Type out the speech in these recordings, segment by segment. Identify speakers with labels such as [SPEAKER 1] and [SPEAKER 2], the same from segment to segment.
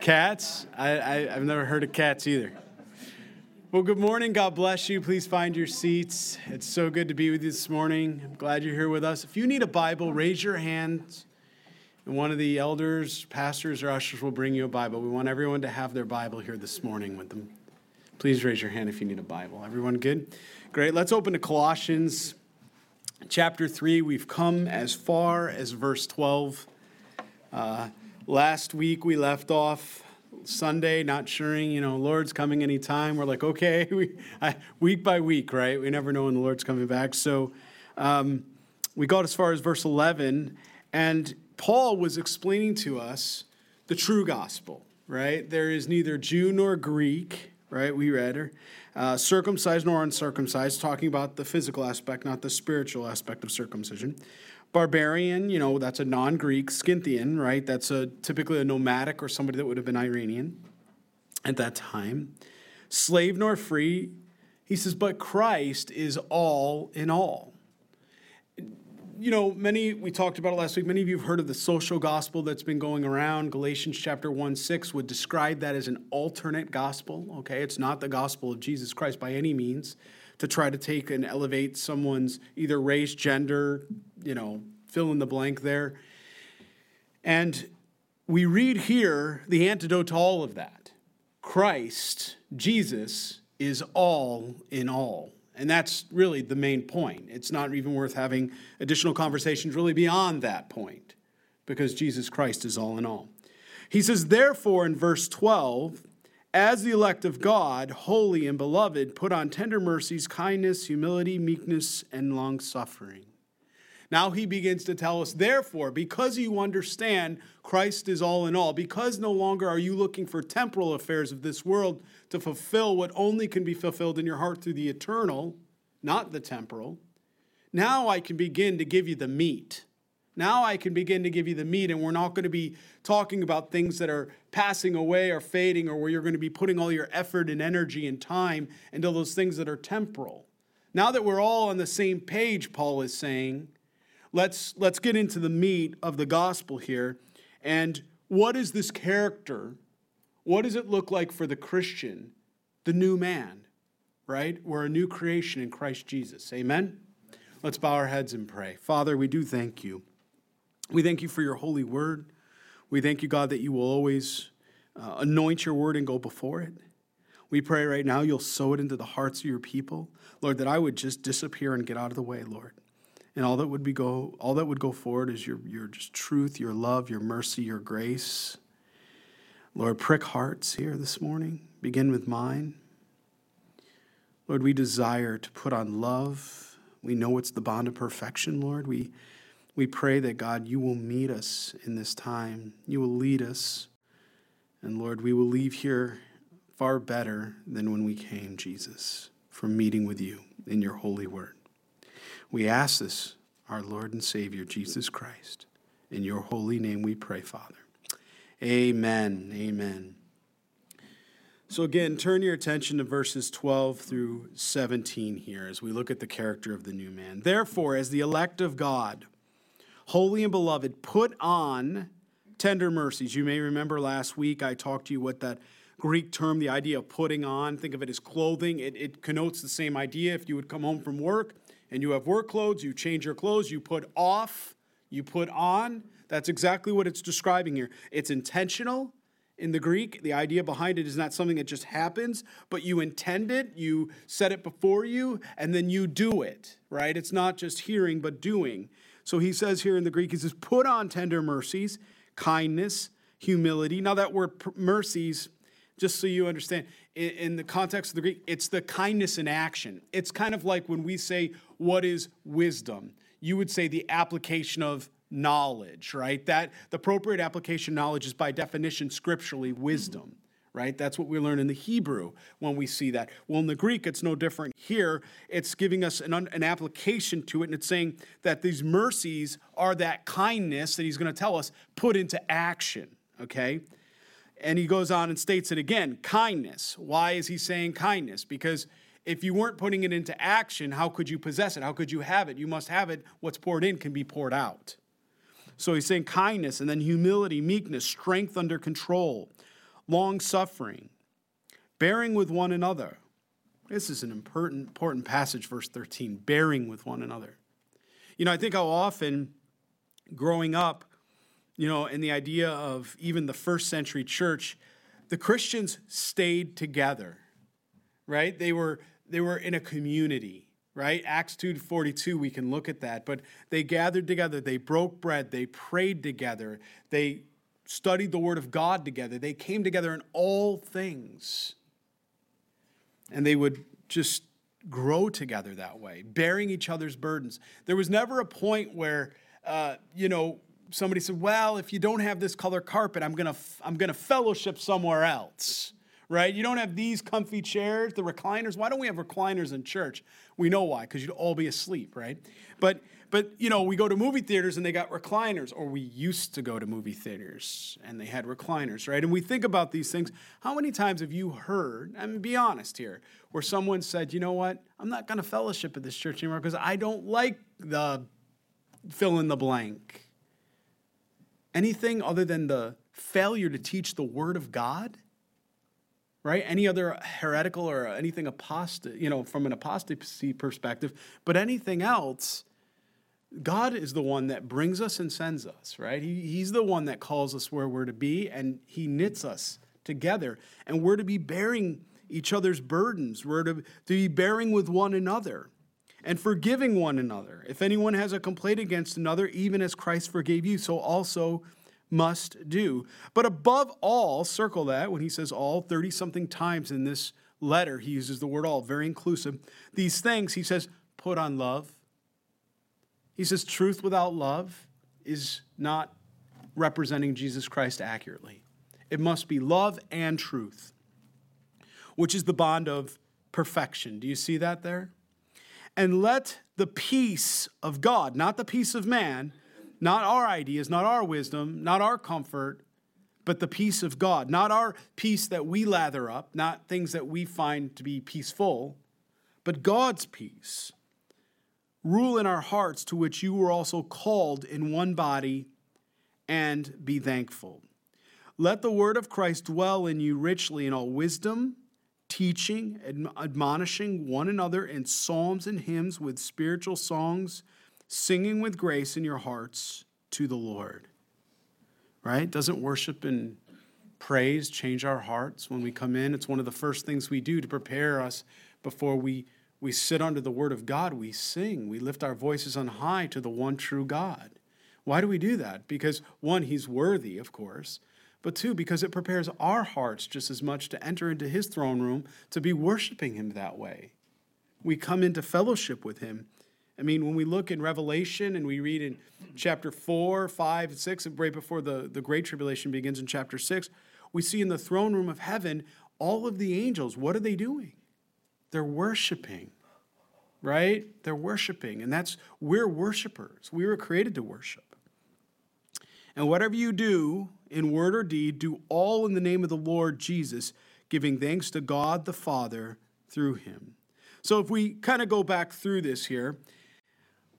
[SPEAKER 1] Cats? I, I, have never heard of cats either. Well, good morning. God bless you. Please find your seats. It's so good to be with you this morning. I'm glad you're here with us. If you need a Bible, raise your hands, and one of the elders, pastors, or ushers will bring you a Bible. We want everyone to have their Bible here this morning with them. Please raise your hand if you need a Bible. Everyone good? Great. Let's open to Colossians chapter 3. We've come as far as verse 12. Uh, last week we left off Sunday, not sure, you know, Lord's coming anytime. We're like, okay, we, I, week by week, right? We never know when the Lord's coming back. So um, we got as far as verse 11, and Paul was explaining to us the true gospel, right? There is neither Jew nor Greek, right? We read her. Uh, circumcised nor uncircumcised, talking about the physical aspect, not the spiritual aspect of circumcision. Barbarian, you know, that's a non Greek. Scythian, right? That's a, typically a nomadic or somebody that would have been Iranian at that time. Slave nor free. He says, but Christ is all in all. You know, many, we talked about it last week, many of you have heard of the social gospel that's been going around. Galatians chapter 1 6 would describe that as an alternate gospel, okay? It's not the gospel of Jesus Christ by any means to try to take and elevate someone's either race, gender, you know, fill in the blank there. And we read here the antidote to all of that Christ, Jesus, is all in all. And that's really the main point. It's not even worth having additional conversations really beyond that point because Jesus Christ is all in all. He says, therefore, in verse 12, as the elect of God, holy and beloved, put on tender mercies, kindness, humility, meekness, and long suffering. Now he begins to tell us, therefore, because you understand Christ is all in all, because no longer are you looking for temporal affairs of this world to fulfill what only can be fulfilled in your heart through the eternal, not the temporal, now I can begin to give you the meat now I can begin to give you the meat, and we're not going to be talking about things that are passing away or fading, or where you're going to be putting all your effort and energy and time into those things that are temporal. Now that we're all on the same page, Paul is saying, let's, let's get into the meat of the gospel here. And what is this character? What does it look like for the Christian, the new man, right? We're a new creation in Christ Jesus. Amen? Let's bow our heads and pray. Father, we do thank you. We thank you for your holy word. We thank you, God, that you will always uh, anoint your word and go before it. We pray right now you'll sow it into the hearts of your people. Lord, that I would just disappear and get out of the way, Lord. And all that would be go all that would go forward is your, your just truth, your love, your mercy, your grace. Lord, prick hearts here this morning. Begin with mine. Lord, we desire to put on love. We know it's the bond of perfection, Lord. We we pray that, God, you will meet us in this time. You will lead us. And Lord, we will leave here far better than when we came, Jesus, from meeting with you in your holy word. We ask this, our Lord and Savior, Jesus Christ. In your holy name we pray, Father. Amen. Amen. So, again, turn your attention to verses 12 through 17 here as we look at the character of the new man. Therefore, as the elect of God, Holy and beloved, put on tender mercies. You may remember last week I talked to you what that Greek term, the idea of putting on, think of it as clothing. It, it connotes the same idea. If you would come home from work and you have work clothes, you change your clothes, you put off, you put on. That's exactly what it's describing here. It's intentional in the Greek. The idea behind it is not something that just happens, but you intend it, you set it before you, and then you do it, right? It's not just hearing, but doing. So he says here in the Greek, he says, put on tender mercies, kindness, humility. Now, that word mercies, just so you understand, in, the context of the Greek, it's the kindness in action. It's kind of like when we say, what is wisdom? You would say the application of knowledge, right? That the appropriate application knowledge is by definition scripturally wisdom right? That's what we learn in the Hebrew when we see that. Well, in the Greek, it's no different. Here, it's giving us an, an application to it, and it's saying that these mercies are that kindness that he's going to tell us put into action, okay? And he goes on and states it again kindness. Why is he saying kindness? Because if you weren't putting it into action, how could you possess it? How could you have it? You must have it. What's poured in can be poured out. So he's saying kindness and then humility, meekness, strength under control, long suffering, bearing with one another. This is an important, important passage, verse 13 bearing with one another. You know, I think how often growing up, you know, in the idea of even the first century church, the Christians stayed together, right? They were, they were in a community right acts 2.42 we can look at that but they gathered together they broke bread they prayed together they studied the word of god together they came together in all things and they would just grow together that way bearing each other's burdens there was never a point where uh, you know somebody said well if you don't have this color carpet i'm gonna i'm gonna fellowship somewhere else right? You don't have these comfy chairs, the recliners. Why don't we have recliners in church? We know why, because you'd all be asleep, right? But but you know, we go to movie theaters and they got recliners, or we used to go to movie theaters and they had recliners, right? And we think about these things. How many times have you heard, I mean, be honest here, where someone said, you know what, I'm not going to fellowship at this church anymore because I don't like the fill in the blank. Anything other than the failure to teach the Word of God? right? Any other heretical or anything apostate, you know, from an apostasy perspective, but anything else, God is the one that brings us and sends us, right? He, he's the one that calls us where we're to be, and He knits us together, and we're to be bearing each other's burdens. We're to, to be bearing with one another and forgiving one another. If anyone has a complaint against another, even as Christ forgave you, so also must do. But above all, circle that when he says all 30 something times in this letter, he uses the word all, very inclusive. These things, he says, put on love. He says, truth without love is not representing Jesus Christ accurately. It must be love and truth, which is the bond of perfection. Do you see that there? And let the peace of God, not the peace of man, not our ideas, not our wisdom, not our comfort, but the peace of God. Not our peace that we lather up, not things that we find to be peaceful, but God's peace. Rule in our hearts, to which you were also called in one body, and be thankful. Let the word of Christ dwell in you richly in all wisdom, teaching, admonishing one another in psalms and hymns with spiritual songs singing with grace in your hearts to the Lord. Right? Doesn't worship and praise change our hearts when we come in? It's one of the first things we do to prepare us before we, we sit under the Word of God. We sing, we lift our voices on high to the one true God. Why do we do that? Because one, He's worthy, of course, but two, because it prepares our hearts just as much to enter into His throne room to be worshiping Him that way. We come into fellowship with Him I mean, when we look in Revelation and we read in chapter 4, 5, and 6, right before the, the Great Tribulation begins in chapter 6, we see in the throne room of heaven all of the angels. What are they doing? They're worshiping, right? They're worshiping. And that's, we're worshipers. We were created to worship. And whatever you do in word or deed, do all in the name of the Lord Jesus, giving thanks to God the Father through him. So if we kind of go back through this here,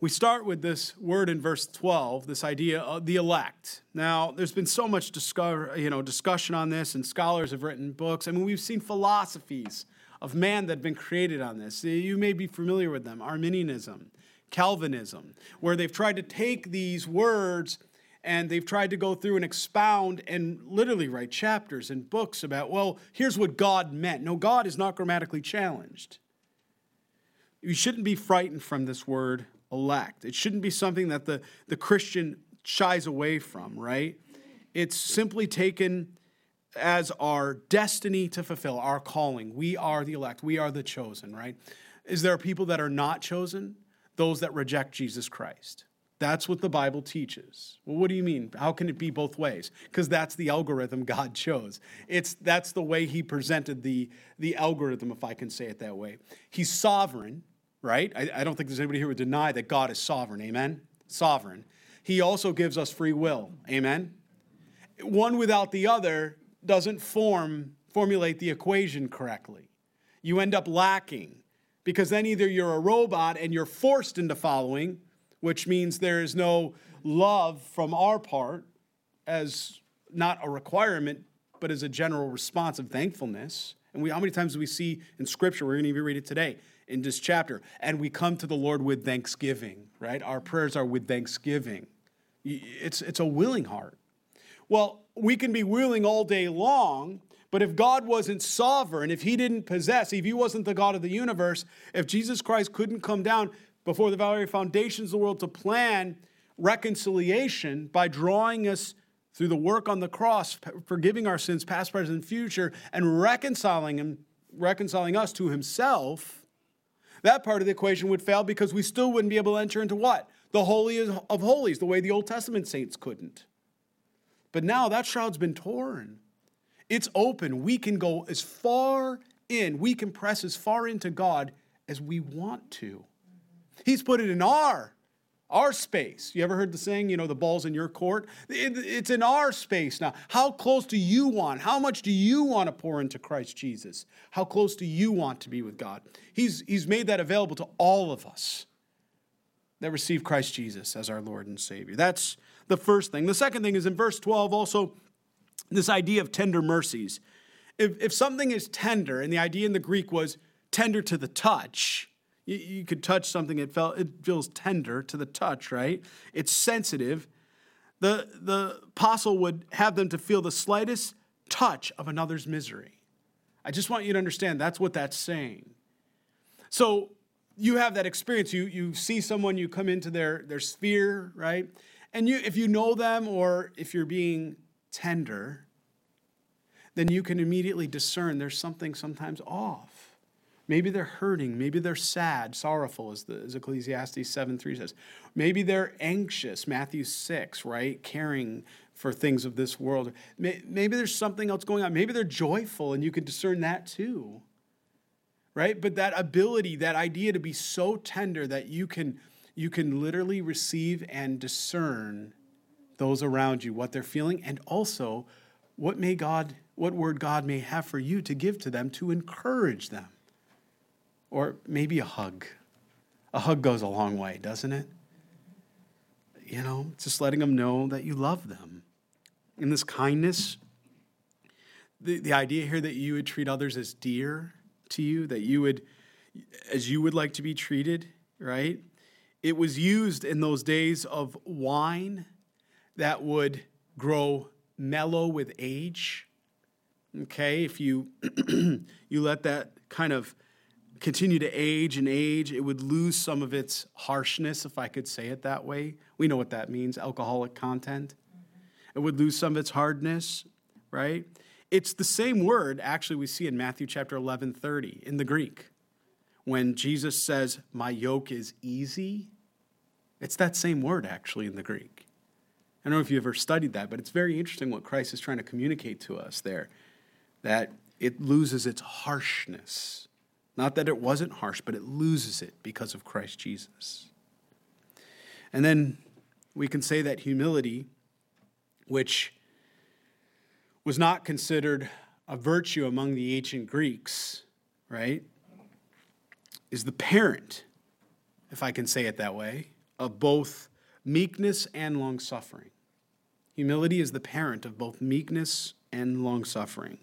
[SPEAKER 1] we start with this word in verse 12, this idea of the elect. Now, there's been so much discover, you know, discussion on this, and scholars have written books. I mean, we've seen philosophies of man that have been created on this. You may be familiar with them Arminianism, Calvinism, where they've tried to take these words and they've tried to go through and expound and literally write chapters and books about, well, here's what God meant. No, God is not grammatically challenged. You shouldn't be frightened from this word elect. It shouldn't be something that the, the Christian shies away from, right? It's simply taken as our destiny to fulfill, our calling. We are the elect, we are the chosen, right? Is there people that are not chosen? Those that reject Jesus Christ. That's what the Bible teaches. Well, what do you mean? How can it be both ways? Because that's the algorithm God chose. It's that's the way He presented the, the algorithm, if I can say it that way. He's sovereign, right? I, I don't think there's anybody here who would deny that God is sovereign. Amen? Sovereign. He also gives us free will. Amen? One without the other doesn't form, formulate the equation correctly. You end up lacking because then either you're a robot and you're forced into following, which means there is no love from our part as not a requirement, but as a general response of thankfulness. And we, how many times do we see in Scripture? We're going to even read it today in this chapter. And we come to the Lord with thanksgiving, right? Our prayers are with thanksgiving. It's, it's a willing heart. Well, we can be willing all day long, but if God wasn't sovereign, if He didn't possess, if He wasn't the God of the universe, if Jesus Christ couldn't come down before the very foundations of the world to plan reconciliation by drawing us through the work on the cross, forgiving our sins, past, present, and future, and reconciling him, reconciling us to himself, that part of the equation would fail because we still wouldn't be able to enter into what? The holy of holies, the way the Old Testament saints couldn't. But now that shroud's been torn. It's open. We can go as far in, we can press as far into God as we want to. He's put it in our our space. You ever heard the saying, you know, the ball's in your court? it's in our space now. How close do you want? How much do you want to pour into Christ Jesus? How close do you want to be with God? He's, he's made that available to all of us that receive Christ Jesus as our Lord and Savior. That's the first thing. The second thing is in verse 12 also this idea of tender mercies. If, if something is tender, and the idea in the Greek was tender to the touch, you, you could touch something, it, felt, it feels tender to the touch, right? It's sensitive. The, the apostle would have them to feel the slightest touch of another's misery. I just want you to understand that's what that's saying. So you have that experience. You, you see someone, you come into their, their sphere, right? And you, if you know them or if you're being tender, then you can immediately discern there's something sometimes off. Maybe they're hurting. Maybe they're sad, sorrowful, as, the, as Ecclesiastes 7 3 says. Maybe they're anxious, Matthew 6, right? Caring for things of this world. Maybe there's something else going on. Maybe they're joyful, and you can discern that too, right? But that ability, that idea to be so tender that you can, you can literally receive and discern those around you, what they're feeling, and also what may God, what word God may have for you to give to them to encourage them. Or maybe a hug. A hug goes a long way, doesn't it? You know, just letting them know that you love them. In this kindness, the, the idea here that you would treat others as dear to you, that you would, as you would like to be treated, right? It was used in those days of wine that would grow mellow with age. Okay, if you you let that kind of continue to age and age, it would lose some of its harshness, if I could say it that way. We know what that means alcoholic content. It would lose some of its hardness, right? It's the same word, actually, we see in Matthew chapter 11 30 in the Greek. When Jesus says, My yoke is easy, it's that same word, actually, in the Greek. I don't know if you ever studied that, but it's very interesting what Christ is trying to communicate to us there that it loses its harshness not that it wasn't harsh, but it loses it because of Christ Jesus. And then we can say that humility, which was not considered a virtue among the ancient Greeks, right, is the parent, if I can say it that way, of both meekness and long suffering. Humility is the parent of both meekness and long suffering.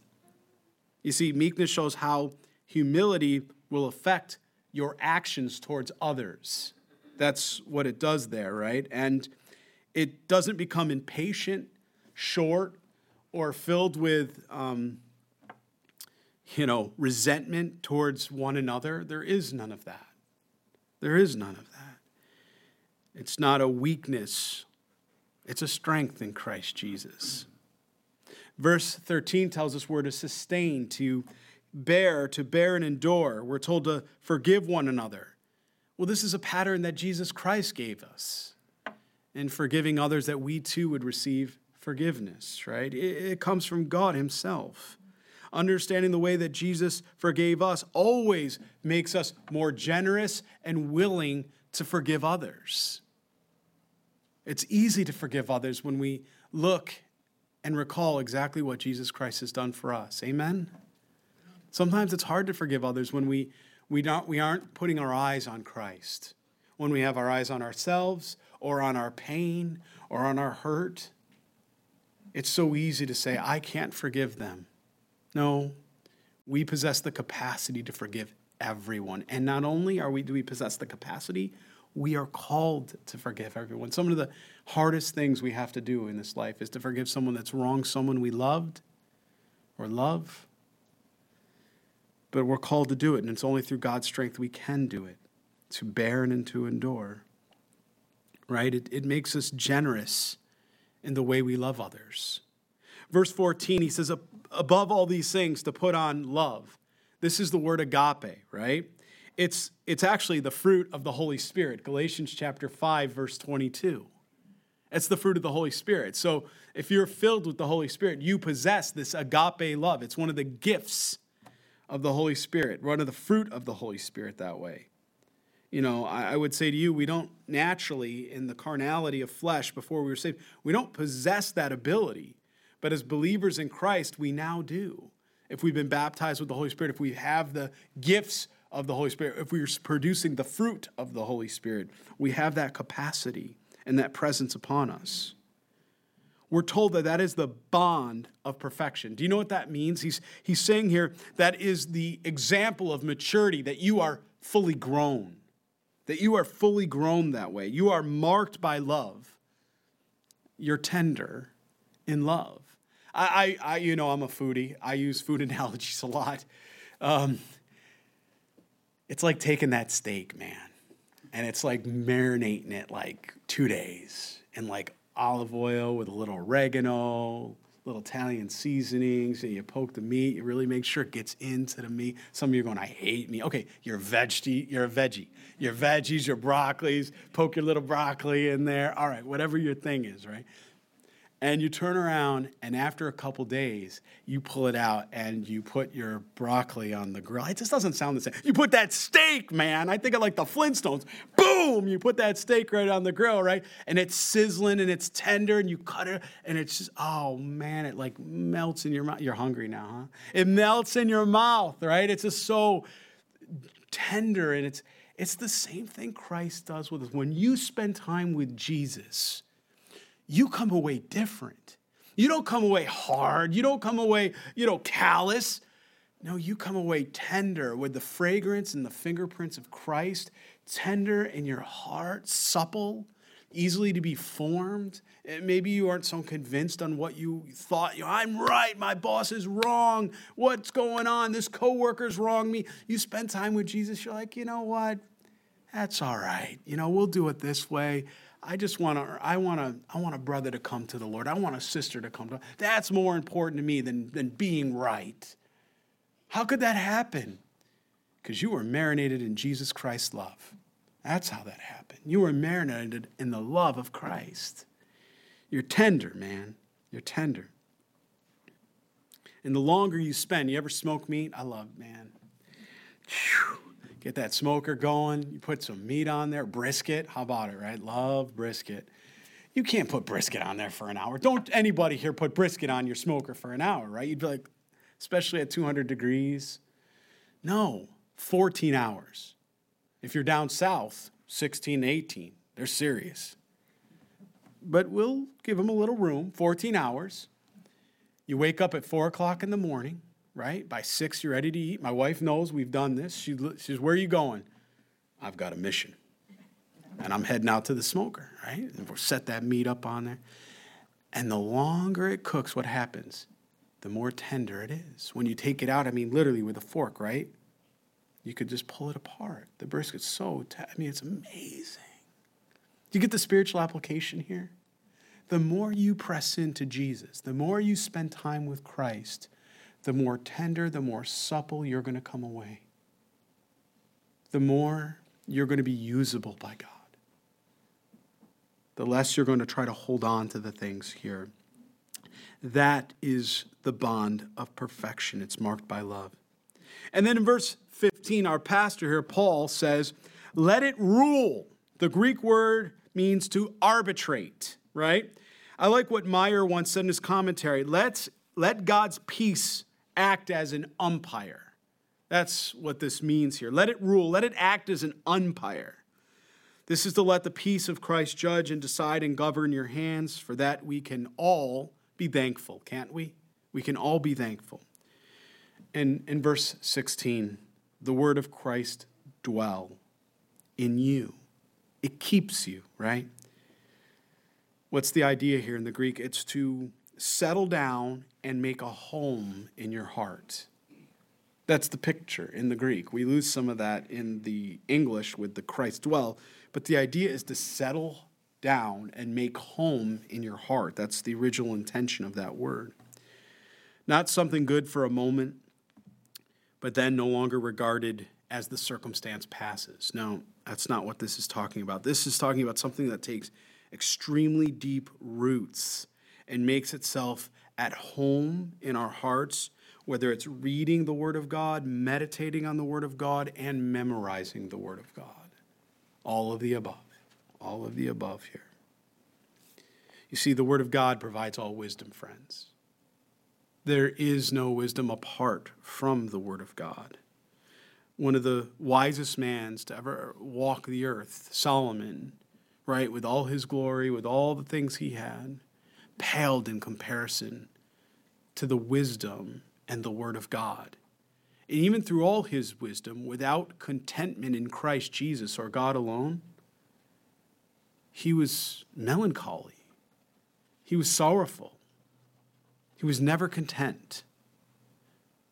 [SPEAKER 1] You see, meekness shows how humility will affect your actions towards others. That's what it does there, right? And it doesn't become impatient, short, or filled with, um, you know, resentment towards one another. There is none of that. There is none of that. It's not a weakness, it's a strength in Christ Jesus. Verse 13 tells us we're to sustain, to bear, to bear and endure. We're told to forgive one another. Well, this is a pattern that Jesus Christ gave us in forgiving others that we too would receive forgiveness, right? It, it comes from God Himself. Understanding the way that Jesus forgave us always makes us more generous and willing to forgive others. It's easy to forgive others when we look and recall exactly what Jesus Christ has done for us. Amen? Sometimes it's hard to forgive others when we, we, don't, we aren't putting our eyes on Christ, when we have our eyes on ourselves or on our pain or on our hurt. It's so easy to say, I can't forgive them. No, we possess the capacity to forgive everyone. And not only are we do we possess the capacity, we are called to forgive everyone. Some of the hardest things we have to do in this life is to forgive someone that's wronged someone we loved or love. But we're called to do it, and it's only through God's strength we can do it, to bear and to endure. Right? It, it makes us generous in the way we love others. Verse 14, he says, above all these things, to put on love. This is the word agape, right? It's, it's actually the fruit of the Holy Spirit. Galatians chapter 5, verse 22. It's the fruit of the Holy Spirit. So if you're filled with the Holy Spirit, you possess this agape love. It's one of the gifts of the Holy Spirit, one of the fruit of the Holy Spirit that way. You know, I, I would say to you, we don't naturally, in the carnality of flesh before we were saved, we don't possess that ability. But as believers in Christ, we now do. If we've been baptized with the Holy Spirit, if we have the gifts of the Holy Spirit, if we're producing the fruit of the Holy Spirit, we have that capacity and that presence upon us. We're told that that is the bond of perfection. Do you know what that means? He's, he's saying here that is the example of maturity, that you are fully grown, that you are fully grown that way. You are marked by love. You're tender in love. I, I, I you know, I'm a foodie. I use food analogies a lot. Um, it's like taking that steak, man, and it's like marinating it like two days in like olive oil with a little oregano, little Italian seasonings, and you poke the meat. You really make sure it gets into the meat. Some of you are going, I hate meat. Okay, you're veggie. You're a veggie. Your veggies, your broccolis. Poke your little broccoli in there. All right, whatever your thing is, right? And you turn around and after a couple days you pull it out and you put your broccoli on the grill. It just doesn't sound the same. You put that steak man. I think of like the flintstones. Boom! You put that steak right on the grill right? And it's sizzling and it's tender and you cut it and it's just oh man it like melts in your mouth you're hungry now huh? It melts in your mouth right? It's just so tender and it's it's the same thing christ does with us. When you spend time with jesus you come away different. You don't come away hard. You don't come away, you know, callous. No, you come away tender with the fragrance and the fingerprints of Christ, tender in your heart, supple, easily to be formed. Maybe you aren't so convinced on what you thought. You know, I'm right. My boss is wrong. What's going on? This coworker's wrong me. You spend time with Jesus. You're like, you know what? That's all right. You know, we'll do it this way. I just want to, I want to, I want a brother to come to the Lord. I want a sister to come to. That's more important to me than, than being right. How could that happen? Because you were marinated in Jesus Christ's love. That's how that happened. You were marinated in the love of Christ. You're tender, man. You're tender. And the longer you spend, you ever smoke meat? I love, man. Whew get that smoker going. You put some meat on there, brisket. How about it, right? Love brisket. You can't put brisket on there for an hour. Don't anybody here put brisket on your smoker for an hour, right? You'd be like, especially at 200 degrees. No, 14 hours. If you're down south, 16 to 18. They're serious. But we'll give them a little room, 14 hours. You wake up at 4 o'clock in the morning right? By six, you're ready to eat. My wife knows we've done this. She says, Where are you going? I've got a mission. And I'm heading out to the smoker, right? And we'll set that meat up on there. And the longer it cooks, what happens? The more tender it is. When you take it out, I mean, literally with a fork, right? You could just pull it apart. The brisket's so, t- I mean, it's amazing. Do you get the spiritual application here? The more you press into Jesus, the more you spend time with Christ, the more tender, the more supple you're going to come away. The more you're going to be usable by God. The less you're going to try to hold on to the things here. That is the bond of perfection. It's marked by love. And then in verse 15, our pastor here, Paul, says, Let it rule. The Greek word means to arbitrate, right? I like what Meyer once said in his commentary. Let's let God's peace act as an umpire. That's what this means here. Let it rule, let it act as an umpire. This is to let the peace of Christ judge and decide and govern your hands. For that we can all be thankful, can't we? We can all be thankful. And in verse 16, the word of Christ dwell in you. It keeps you, right? What's the idea here in the Greek? It's to settle down and make a home in your heart. That's the picture in the Greek. We lose some of that in the English with the Christ dwell, but the idea is to settle down and make home in your heart. That's the original intention of that word. Not something good for a moment, but then no longer regarded as the circumstance passes. No, that's not what this is talking about. This is talking about something that takes extremely deep roots and makes itself at home in our hearts whether it's reading the Word of God, meditating on the Word of God, and memorizing the Word of God. All of the above. All of the above here. You see, the Word of God provides all wisdom, friends. There is no wisdom apart from the Word of God. One of the wisest mans to ever walk the earth, Solomon, right, with all his glory, with all the things he had, paled in comparison to the wisdom and the Word of God. And even through all his wisdom, without contentment in Christ Jesus or God alone, he was melancholy. He was sorrowful. He was never content.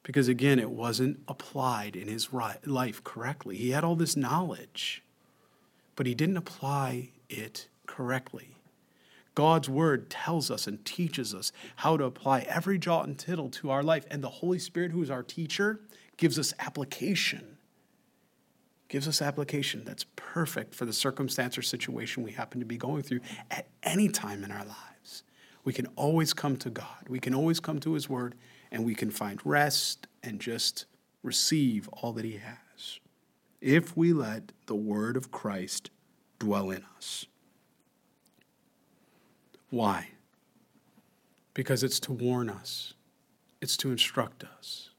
[SPEAKER 1] Because again, it wasn't applied in his life correctly. He had all this knowledge, but he didn't apply it correctly. God's word tells us and teaches us how to apply every jot and tittle to our life. And the Holy Spirit, who is our teacher, gives us application. Gives us application that's perfect for the circumstance or situation we happen to be going through at any time in our lives. We can always come to God. We can always come to His Word and we can find rest and just receive all that He has if we let the Word of Christ dwell in us. Why? Because it's to warn us, it's to instruct us.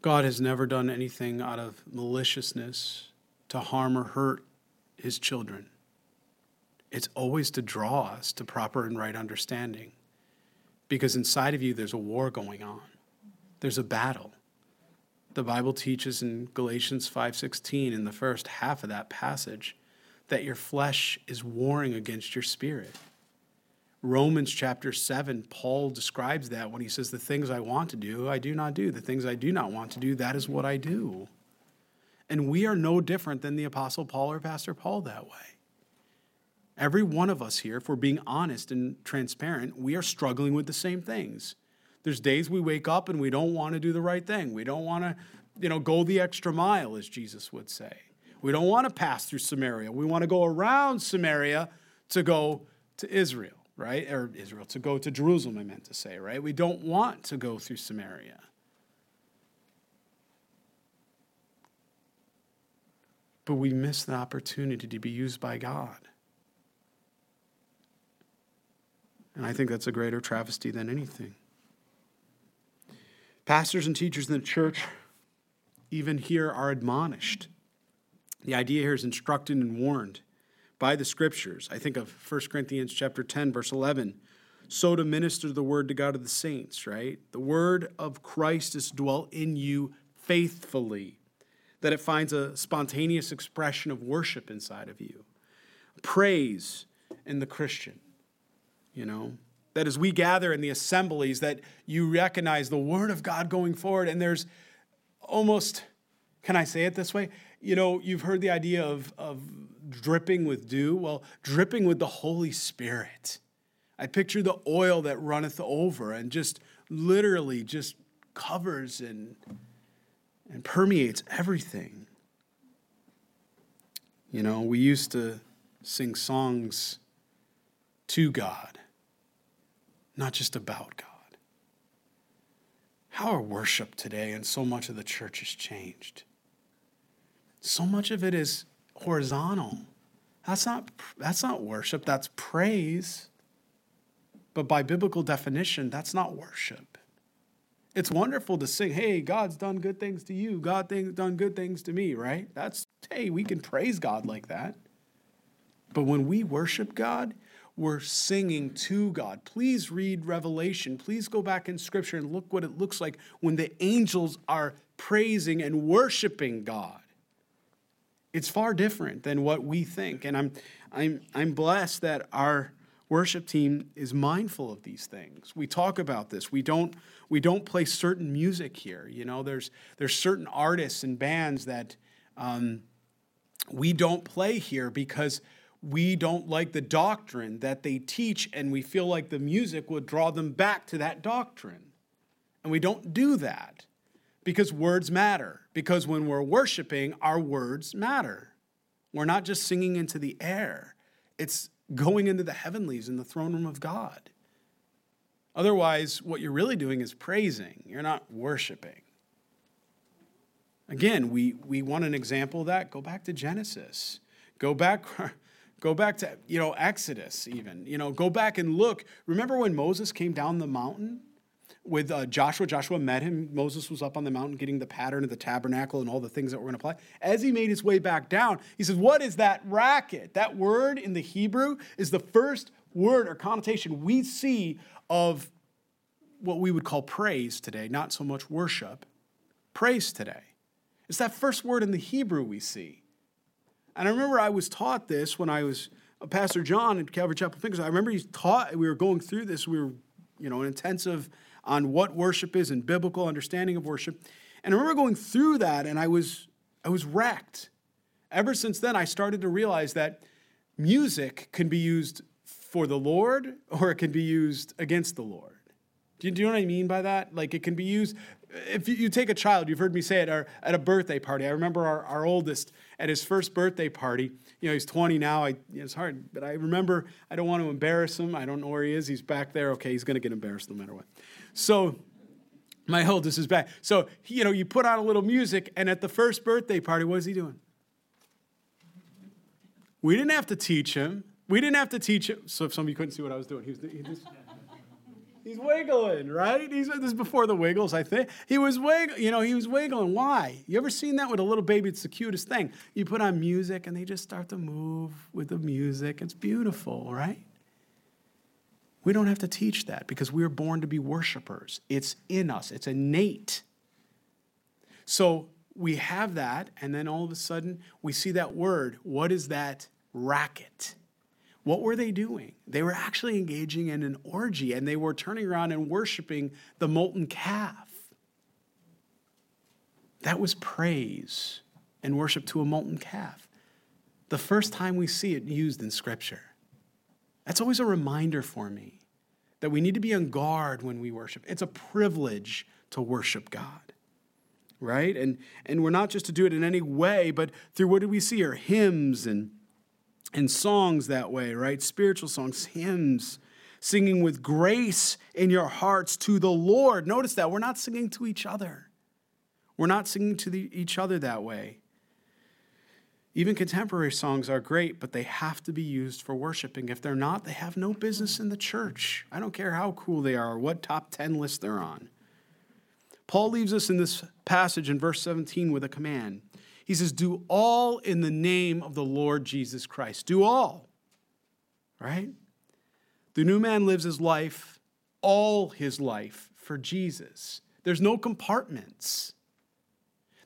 [SPEAKER 1] God has never done anything out of maliciousness to harm or hurt his children. It's always to draw us to proper and right understanding. Because inside of you, there's a war going on, there's a battle. The Bible teaches in Galatians 5:16 in the first half of that passage that your flesh is warring against your spirit. Romans chapter 7, Paul describes that when he says, The things I want to do, I do not do. The things I do not want to do, that is what I do. And we are no different than the Apostle Paul or Pastor Paul that way. Every one of us here, if we're being honest and transparent, we are struggling with the same things. There's days we wake up and we don't want to do the right thing. We don't want to, you know, go the extra mile, as Jesus would say. We don't want to pass through Samaria. We want to go around Samaria to go to Israel right? Or Israel, to go to Jerusalem, I meant to say, right? We don't want to go through Samaria. But we miss the opportunity to be used by God. And I think that's a greater travesty than anything. Pastors and teachers in the church, even here, are admonished. The idea here is instructed and warned by the scriptures. I think of 1 Corinthians chapter 10 verse 11. So to minister the word to God of the saints, right? The word of Christ is dwell in you faithfully, that it finds a spontaneous expression of worship inside of you. Praise in the Christian, you know, that as we gather in the assemblies that you recognize the word of God going forward and there's almost can I say it this way? You know, you've heard the idea of, of dripping with dew? Well, dripping with the Holy Spirit. I picture the oil that runneth over and just literally just covers and, and permeates everything. You know, we used to sing songs to God, not just about God. How our worship today and so much of the church has changed. So much of it is horizontal. That's not, that's not worship, that's praise. But by biblical definition, that's not worship. It's wonderful to sing, hey, God's done good things to you, God things done good things to me, right? That's, hey, we can praise God like that. But when we worship God, we're singing to God. Please read Revelation. Please go back in Scripture and look what it looks like when the angels are praising and worshiping God. It's far different than what we think. And I'm, I'm, I'm blessed that our worship team is mindful of these things. We talk about this. We don't, we don't play certain music here. You know, there's, there's certain artists and bands that um, we don't play here because we don't like the doctrine that they teach, and we feel like the music would draw them back to that doctrine. And we don't do that because words matter. Because when we're worshiping, our words matter. We're not just singing into the air, it's going into the heavenlies in the throne room of God. Otherwise, what you're really doing is praising, you're not worshiping. Again, we, we want an example of that. Go back to Genesis. Go back Go back to, you know, Exodus even. You know, go back and look. Remember when Moses came down the mountain with uh, Joshua? Joshua met him. Moses was up on the mountain getting the pattern of the tabernacle and all the things that we're going to apply. As he made his way back down, he says, What is that racket? That word in the Hebrew is the first word or connotation we see of what we would call praise today, not so much worship. Praise today. It's that first word in the Hebrew we see. And I remember I was taught this when I was a Pastor John at Calvary Chapel Fingers. I remember he taught, we were going through this, we were, you know, an intensive on what worship is and biblical understanding of worship. And I remember going through that and I was, I was wrecked. Ever since then, I started to realize that music can be used for the Lord or it can be used against the Lord. Do you, do you know what I mean by that? Like it can be used, if you, take a child, you've heard me say it at, at a birthday party. I remember our, our oldest at his first birthday party. You know, he's 20 now. I, it's hard, but I remember I don't want to embarrass him. I don't know where he is. He's back there. Okay, he's going to get embarrassed no matter what. So, my oldest is back. So, you know, you put on a little music, and at the first birthday party, what is he doing? We didn't have to teach him. We didn't have to teach him. So, if some of you couldn't see what I was doing, he was, he just. He's wiggling, right? He's this is before the wiggles, I think. He was wiggling, you know, he was wiggling. Why? You ever seen that with a little baby? It's the cutest thing. You put on music and they just start to move with the music. It's beautiful, right? We don't have to teach that because we are born to be worshipers. It's in us, it's innate. So we have that, and then all of a sudden we see that word. What is that racket? What were they doing? They were actually engaging in an orgy and they were turning around and worshiping the molten calf. That was praise and worship to a molten calf. The first time we see it used in Scripture. That's always a reminder for me that we need to be on guard when we worship. It's a privilege to worship God, right? And, and we're not just to do it in any way, but through what do we see? Our hymns and and songs that way, right? Spiritual songs, hymns, singing with grace in your hearts to the Lord. Notice that we're not singing to each other. We're not singing to the, each other that way. Even contemporary songs are great, but they have to be used for worshiping. If they're not, they have no business in the church. I don't care how cool they are or what top 10 list they're on. Paul leaves us in this passage in verse 17 with a command he says, Do all in the name of the Lord Jesus Christ. Do all, right? The new man lives his life, all his life, for Jesus. There's no compartments.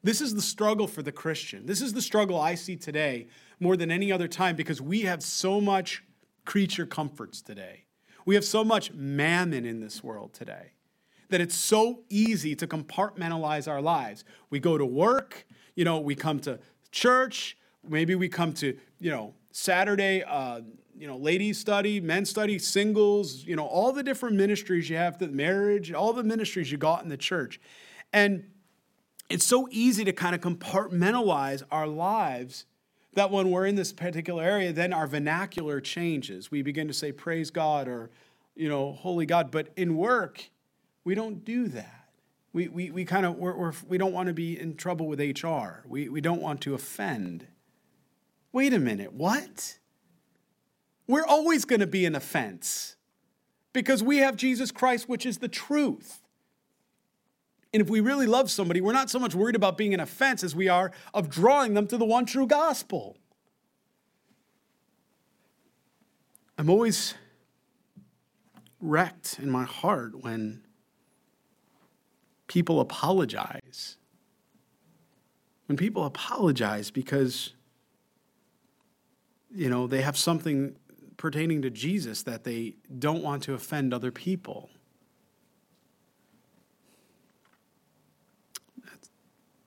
[SPEAKER 1] This is the struggle for the Christian. This is the struggle I see today more than any other time because we have so much creature comforts today. We have so much mammon in this world today that it's so easy to compartmentalize our lives. We go to work, you know, we come to church, maybe we come to, you know, Saturday, uh, you know, ladies study, men study, singles, you know, all the different ministries you have, the marriage, all the ministries you got in the church. And it's so easy to kind of compartmentalize our lives that when we're in this particular area, then our vernacular changes. We begin to say, praise God or, you know, holy God. But in work, we don't do that. We, we, we kind of, we're, we're, we don't want to be in trouble with HR. We, we don't want to offend. Wait a minute, what? We're always going to be an offense because we have Jesus Christ, which is the truth. And if we really love somebody, we're not so much worried about being an offense as we are of drawing them to the one true gospel. I'm always wrecked in my heart when people apologize. When people apologize because, you know, they have something pertaining to Jesus that they don't want to offend other people.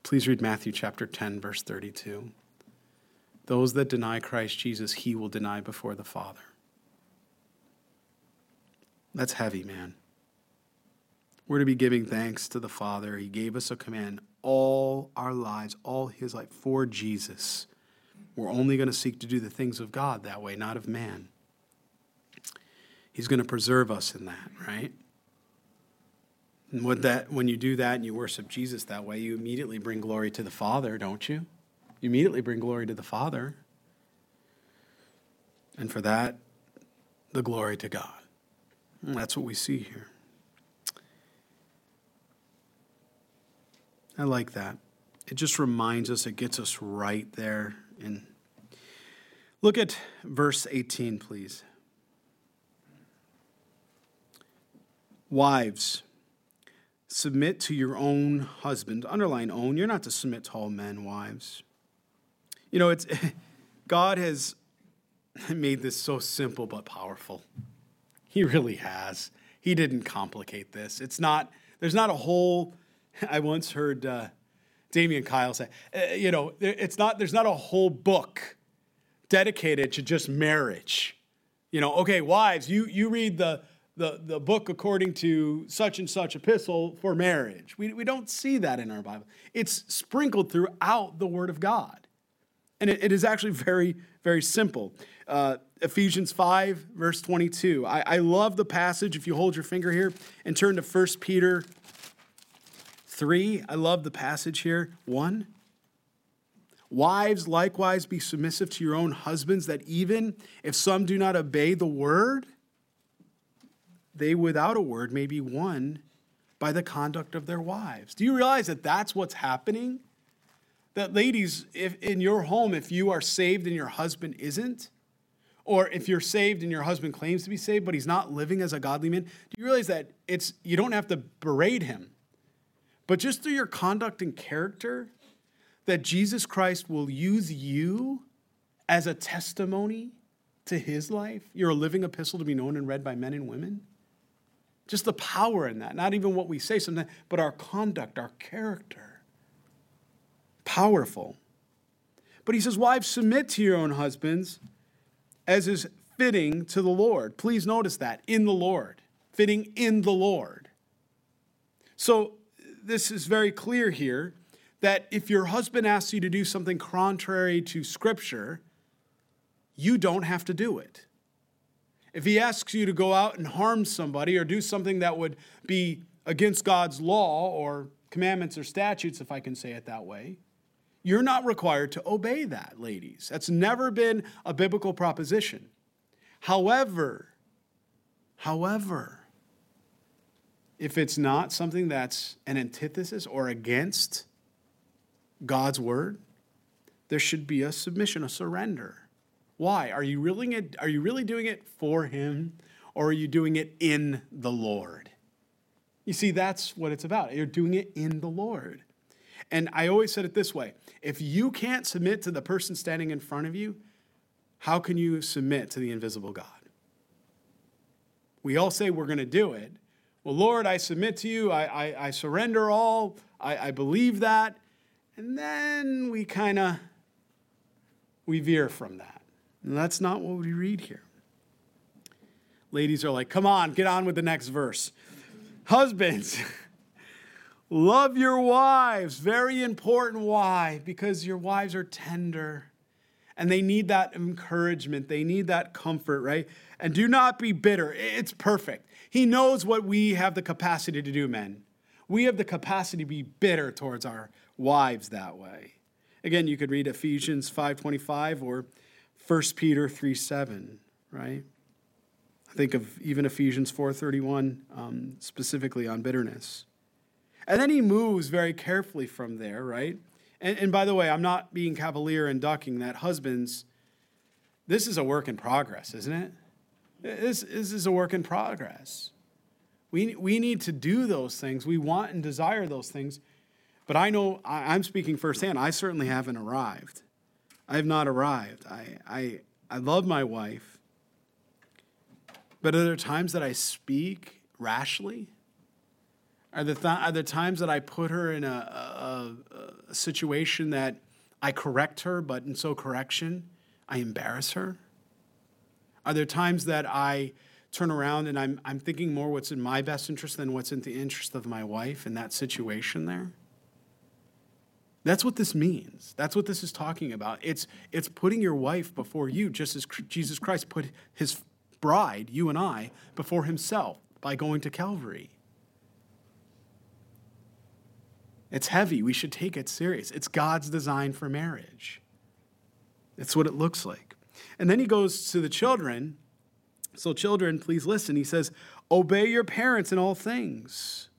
[SPEAKER 1] Please read Matthew chapter 10, verse 32. Those that deny Christ Jesus, he will deny before the Father. That's heavy, man. We're to be giving thanks to the Father. He gave us a command all our lives, all his life for Jesus. We're only going to seek to do the things of God that way, not of man. He's going to preserve us in that, right? And what that, when you do that and you worship Jesus that way, you immediately bring glory to the Father, don't you? You immediately bring glory to the Father. And for that, the glory to God. That's what we see here. I like that. It just reminds us, it gets us right there. And look at verse 18, please. Wives, submit to your own husband. Underline own. You're not to submit to all men, wives. You know, it's God has made this so simple but powerful. He really has. He didn't complicate this. It's not, there's not a whole, I once heard uh, Damian Kyle say, uh, you know, it's not, there's not a whole book dedicated to just marriage. You know, okay, wives, you, you read the, the, the book according to such and such epistle for marriage. We, we don't see that in our Bible. It's sprinkled throughout the Word of God. And it, it is actually very, very simple. Uh, Ephesians 5, verse 22. I, I love the passage. If you hold your finger here and turn to 1 Peter 3, I love the passage here. 1. Wives, likewise, be submissive to your own husbands, that even if some do not obey the word, they without a word may be won by the conduct of their wives. Do you realize that that's what's happening? That, ladies, if in your home, if you are saved and your husband isn't, or if you're saved and your husband claims to be saved, but he's not living as a godly man, do you realize that it's you don't have to berate him, but just through your conduct and character, that Jesus Christ will use you as a testimony to his life. You're a living epistle to be known and read by men and women. Just the power in that, not even what we say sometimes, but our conduct, our character. Powerful. But he says, Wives, submit to your own husbands as is fitting to the Lord. Please notice that in the Lord, fitting in the Lord. So, this is very clear here that if your husband asks you to do something contrary to Scripture, you don't have to do it. If he asks you to go out and harm somebody or do something that would be against God's law or commandments or statutes, if I can say it that way, you're not required to obey that, ladies. That's never been a biblical proposition. However, however, if it's not something that's an antithesis or against God's word, there should be a submission, a surrender. Why? Are you really, are you really doing it for Him or are you doing it in the Lord? You see, that's what it's about. You're doing it in the Lord. And I always said it this way if you can't submit to the person standing in front of you, how can you submit to the invisible God? We all say we're going to do it. Well, Lord, I submit to you. I, I, I surrender all. I, I believe that. And then we kind of we veer from that. And that's not what we read here. Ladies are like, come on, get on with the next verse. Husbands, love your wives. Very important. Why? Because your wives are tender and they need that encouragement. They need that comfort, right? And do not be bitter. It's perfect. He knows what we have the capacity to do, men. We have the capacity to be bitter towards our wives that way. Again, you could read Ephesians 5:25 or 1 Peter 3 7, right? I think of even Ephesians 4.31 um, specifically on bitterness. And then he moves very carefully from there, right? And, and by the way, I'm not being cavalier and ducking that husbands, this is a work in progress, isn't it? This, this is a work in progress. We, we need to do those things. We want and desire those things. But I know, I, I'm speaking firsthand, I certainly haven't arrived. I have not arrived. I, I, I love my wife. But are there times that I speak rashly? Are there, th- are there times that I put her in a, a, a situation that I correct her, but in so correction, I embarrass her? Are there times that I turn around and I'm, I'm thinking more what's in my best interest than what's in the interest of my wife in that situation there? That's what this means. That's what this is talking about. It's, it's putting your wife before you, just as Jesus Christ put his bride, you and I, before himself by going to Calvary. It's heavy. We should take it serious. It's God's design for marriage. It's what it looks like. And then he goes to the children. So, children, please listen. He says, Obey your parents in all things.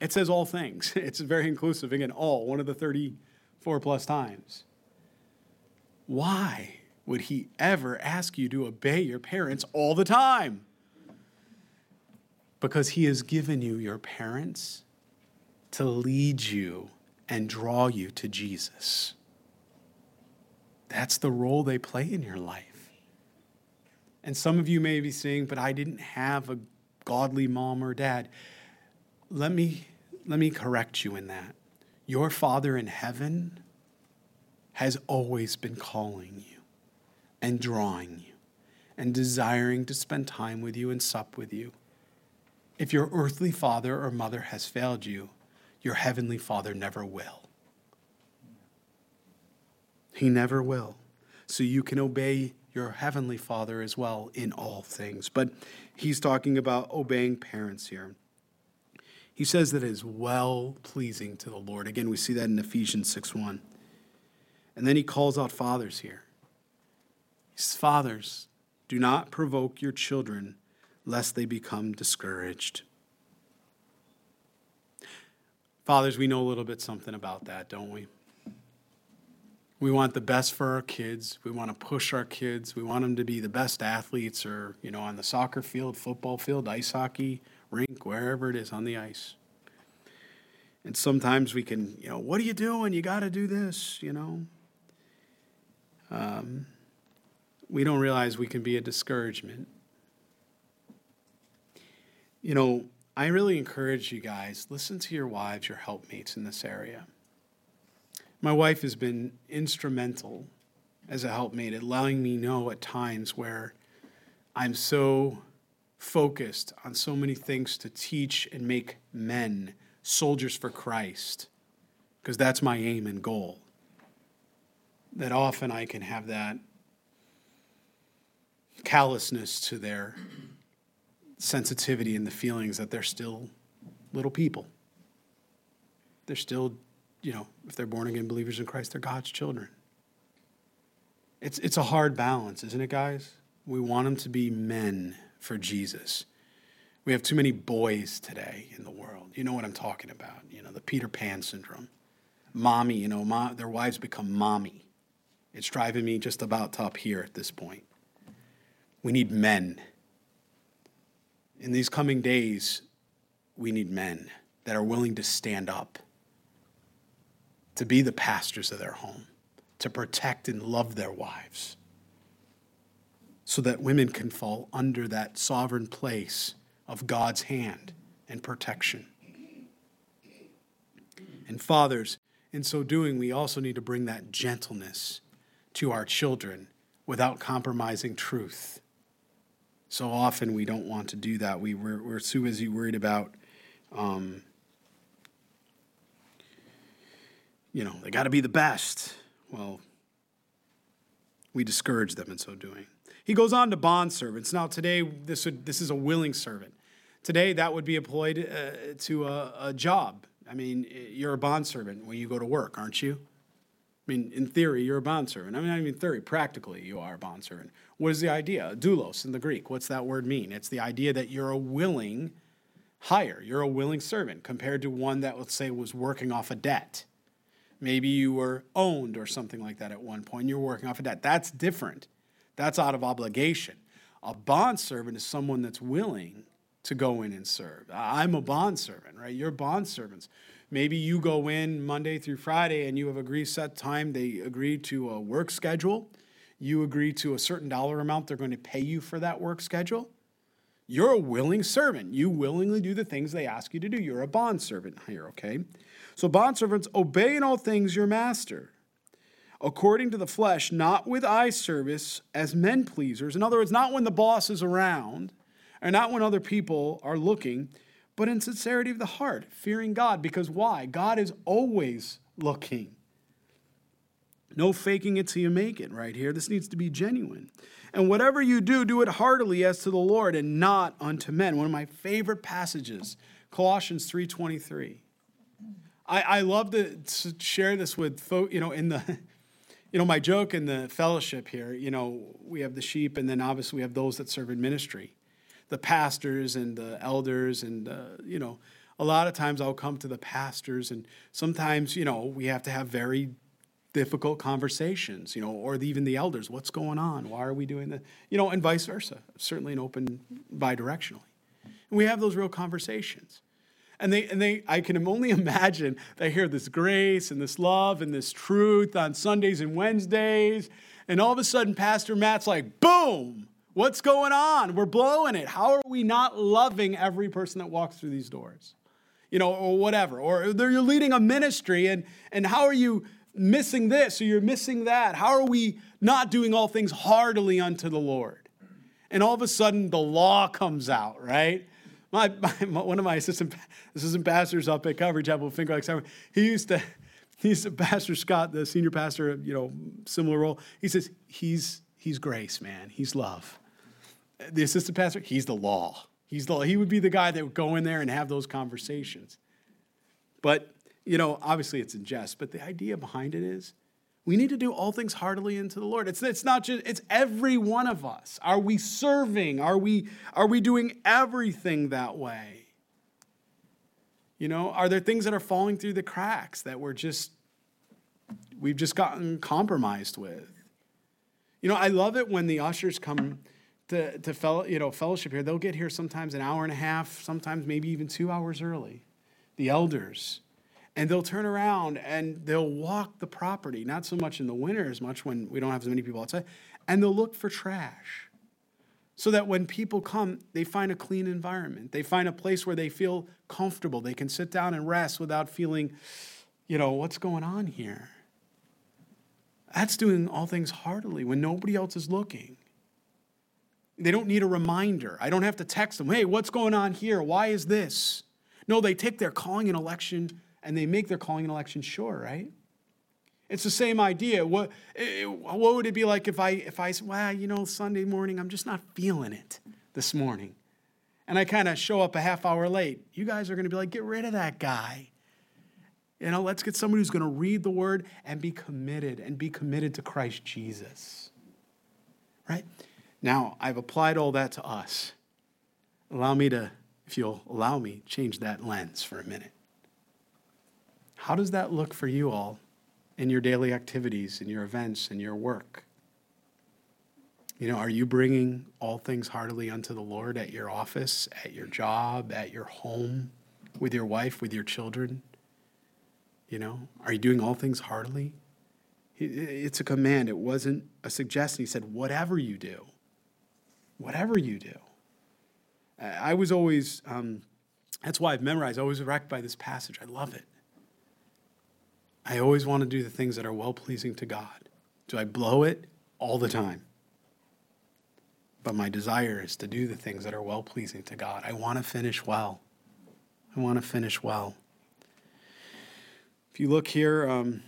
[SPEAKER 1] It says all things. It's very inclusive. Again, all, one of the 34 plus times. Why would he ever ask you to obey your parents all the time? Because he has given you your parents to lead you and draw you to Jesus. That's the role they play in your life. And some of you may be saying, but I didn't have a godly mom or dad. Let me, let me correct you in that. Your Father in heaven has always been calling you and drawing you and desiring to spend time with you and sup with you. If your earthly father or mother has failed you, your heavenly Father never will. He never will. So you can obey your heavenly Father as well in all things. But he's talking about obeying parents here. He says that it is well pleasing to the Lord. Again, we see that in Ephesians 6 1. And then he calls out fathers here. He says, Fathers, do not provoke your children lest they become discouraged. Fathers, we know a little bit something about that, don't we? We want the best for our kids. We want to push our kids. We want them to be the best athletes or, you know, on the soccer field, football field, ice hockey, rink, wherever it is on the ice. And sometimes we can, you know, what are you doing? You got to do this, you know. Um, we don't realize we can be a discouragement. You know, I really encourage you guys, listen to your wives, your helpmates in this area. My wife has been instrumental as a helpmate, allowing me know at times where I'm so focused on so many things to teach and make men soldiers for Christ, because that's my aim and goal. That often I can have that callousness to their sensitivity and the feelings that they're still little people. They're still, you know, if they're born again believers in Christ, they're God's children. It's, it's a hard balance, isn't it, guys? We want them to be men for Jesus. We have too many boys today in the world. You know what I'm talking about. You know, the Peter Pan syndrome. Mommy, you know, mom, their wives become mommy. It's driving me just about up here at this point. We need men in these coming days, we need men that are willing to stand up, to be the pastors of their home, to protect and love their wives, so that women can fall under that sovereign place of God's hand and protection. And fathers, in so doing, we also need to bring that gentleness to our children without compromising truth so often we don't want to do that. We, we're, we're too busy worried about, um, you know, they got to be the best. Well, we discourage them in so doing. He goes on to bond servants. Now, today, this, would, this is a willing servant. Today, that would be employed uh, to a, a job. I mean, you're a bond servant when you go to work, aren't you? I mean, in theory, you're a bondservant. I mean, I mean, in theory, practically, you are a bondservant. What is the idea? Doulos in the Greek. What's that word mean? It's the idea that you're a willing hire. You're a willing servant compared to one that, let's say, was working off a debt. Maybe you were owned or something like that at one point. You're working off a debt. That's different. That's out of obligation. A bond servant is someone that's willing to go in and serve. I'm a bond servant, right? You're bondservants. Maybe you go in Monday through Friday and you have agreed set time. They agree to a work schedule. You agree to a certain dollar amount they're going to pay you for that work schedule. You're a willing servant. You willingly do the things they ask you to do. You're a bond servant here, okay? So, bondservants, obey in all things your master, according to the flesh, not with eye service as men pleasers. In other words, not when the boss is around, or not when other people are looking, but in sincerity of the heart, fearing God. Because why? God is always looking. No faking it till you make it, right here. This needs to be genuine. And whatever you do, do it heartily as to the Lord and not unto men. One of my favorite passages, Colossians 3.23. I, I love to, share this with folks, you know, in the, you know, my joke in the fellowship here, you know, we have the sheep and then obviously we have those that serve in ministry, the pastors and the elders and, uh, you know, a lot of times I'll come to the pastors and sometimes, you know, we have to have very difficult conversations, you know, or even the elders, what's going on? Why are we doing that? You know, and vice versa, certainly an open bi-directionally. And we have those real conversations. And they, and they, I can only imagine they hear this grace and this love and this truth on Sundays and Wednesdays. And all of a sudden, Pastor Matt's like, boom, what's going on? We're blowing it. How are we not loving every person that walks through these doors? You know, or whatever. Or you're leading a ministry, and, and how are you missing this or you're missing that? How are we not doing all things heartily unto the Lord? And all of a sudden, the law comes out, right? My, my, one of my assistant, assistant pastors up at Calvary Chapel, Finger Lakes, he used to, he's Pastor Scott, the senior pastor, you know, similar role. He says, he's, he's grace, man. He's love. The assistant pastor, he's the law. He's the, he would be the guy that would go in there and have those conversations. But, you know, obviously it's in jest, but the idea behind it is we need to do all things heartily into the Lord. It's, it's not just, it's every one of us. Are we serving? Are we, are we doing everything that way? You know, are there things that are falling through the cracks that we're just, we've just gotten compromised with? You know, I love it when the ushers come to, to fellow, you know, fellowship here. They'll get here sometimes an hour and a half, sometimes maybe even two hours early. The elders and they'll turn around and they'll walk the property, not so much in the winter as much when we don't have as many people outside, and they'll look for trash. So that when people come, they find a clean environment. They find a place where they feel comfortable. They can sit down and rest without feeling, you know, what's going on here? That's doing all things heartily when nobody else is looking. They don't need a reminder. I don't have to text them, hey, what's going on here? Why is this? No, they take their calling and election and they make their calling and election sure, right? It's the same idea. What, eh, what would it be like if I, if I said, well, you know, Sunday morning, I'm just not feeling it this morning. And I kind of show up a half hour late. You guys are going to be like, get rid of that guy. You know, let's get somebody who's going to read the word and be committed and be committed to Christ Jesus. Right? Now, I've applied all that to us. Allow me to, if you'll allow me, change that lens for a minute. How does that look for you all in your daily activities, in your events, in your work? You know, are you bringing all things heartily unto the Lord at your office, at your job, at your home, with your wife, with your children? You know, are you doing all things heartily? It's a command. It wasn't a suggestion. He said, whatever you do, whatever you do. I was always, um, that's why I've memorized, I was wrecked by this passage. I love it. I always want to do the things that are well pleasing to God. Do I blow it? All the time. But my desire is to do the things that are well pleasing to God. I want to finish well. I want to finish well. If you look here, um,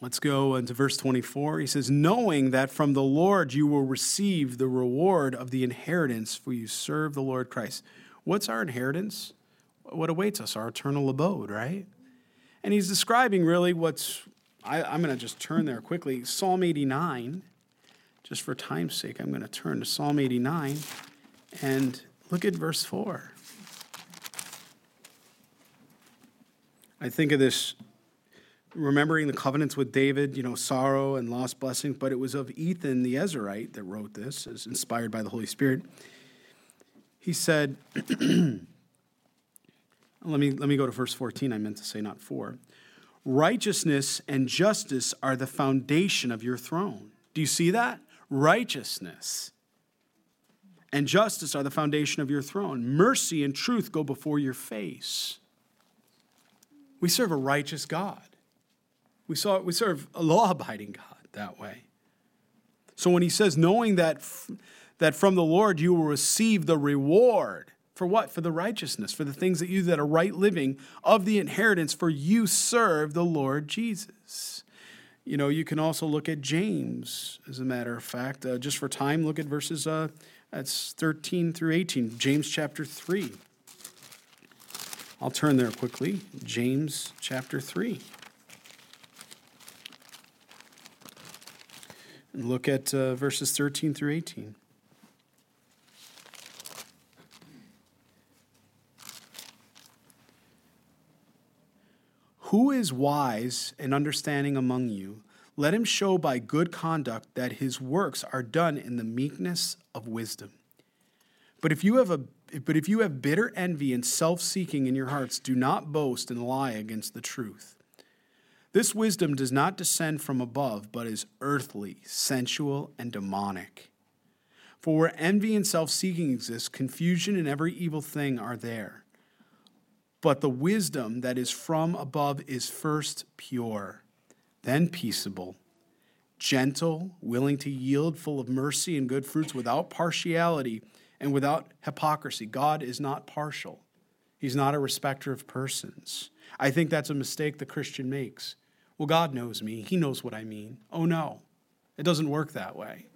[SPEAKER 1] let's go into verse 24. He says, Knowing that from the Lord you will receive the reward of the inheritance, for you serve the Lord Christ. What's our inheritance? What awaits us? Our eternal abode, right? And he's describing really what's, I, am going to just turn there quickly. Psalm 89, just for time's sake, I'm going to turn to Psalm 89 and look at verse 4. I think of this remembering the covenants with David, you know, sorrow and lost blessings, but it was of Ethan the Ezrahite that wrote this, as inspired by the Holy Spirit. He said, let me, let me go to verse 14. I meant to say not 4. Righteousness and justice are the foundation of your throne. Do you see that? Righteousness and justice are the foundation of your throne. Mercy and truth go before your face. We serve a righteous God. We, saw, we serve a law abiding God that way. So when he says, knowing that, that from the Lord you will receive the reward, for what? For the righteousness, for the things that you that are right living of the inheritance, for you serve the Lord Jesus. You know, you can also look at James, as a matter of fact. Uh, just for time, look at verses uh, that's 13 through 18, James chapter 3. I'll turn there quickly. James chapter 3. And look at uh, verses 13 through 18. Who is wise and understanding among you? Let him show by good conduct that his works are done in the meekness of wisdom. But if you have a but if you have bitter envy and self-seeking in your hearts, do not boast and lie against the truth. This wisdom does not descend from above, but is earthly, sensual, and demonic. For where envy and self-seeking exist, confusion and every evil thing are there. But the wisdom that is from above is first pure then peaceable, gentle, willing to yield, full of mercy and good fruits, without partiality and without hypocrisy. God is not partial, He's not a respecter of persons. I think that's a mistake the Christian makes. Well, God knows me, He knows what I mean. Oh, no, it doesn't work that way.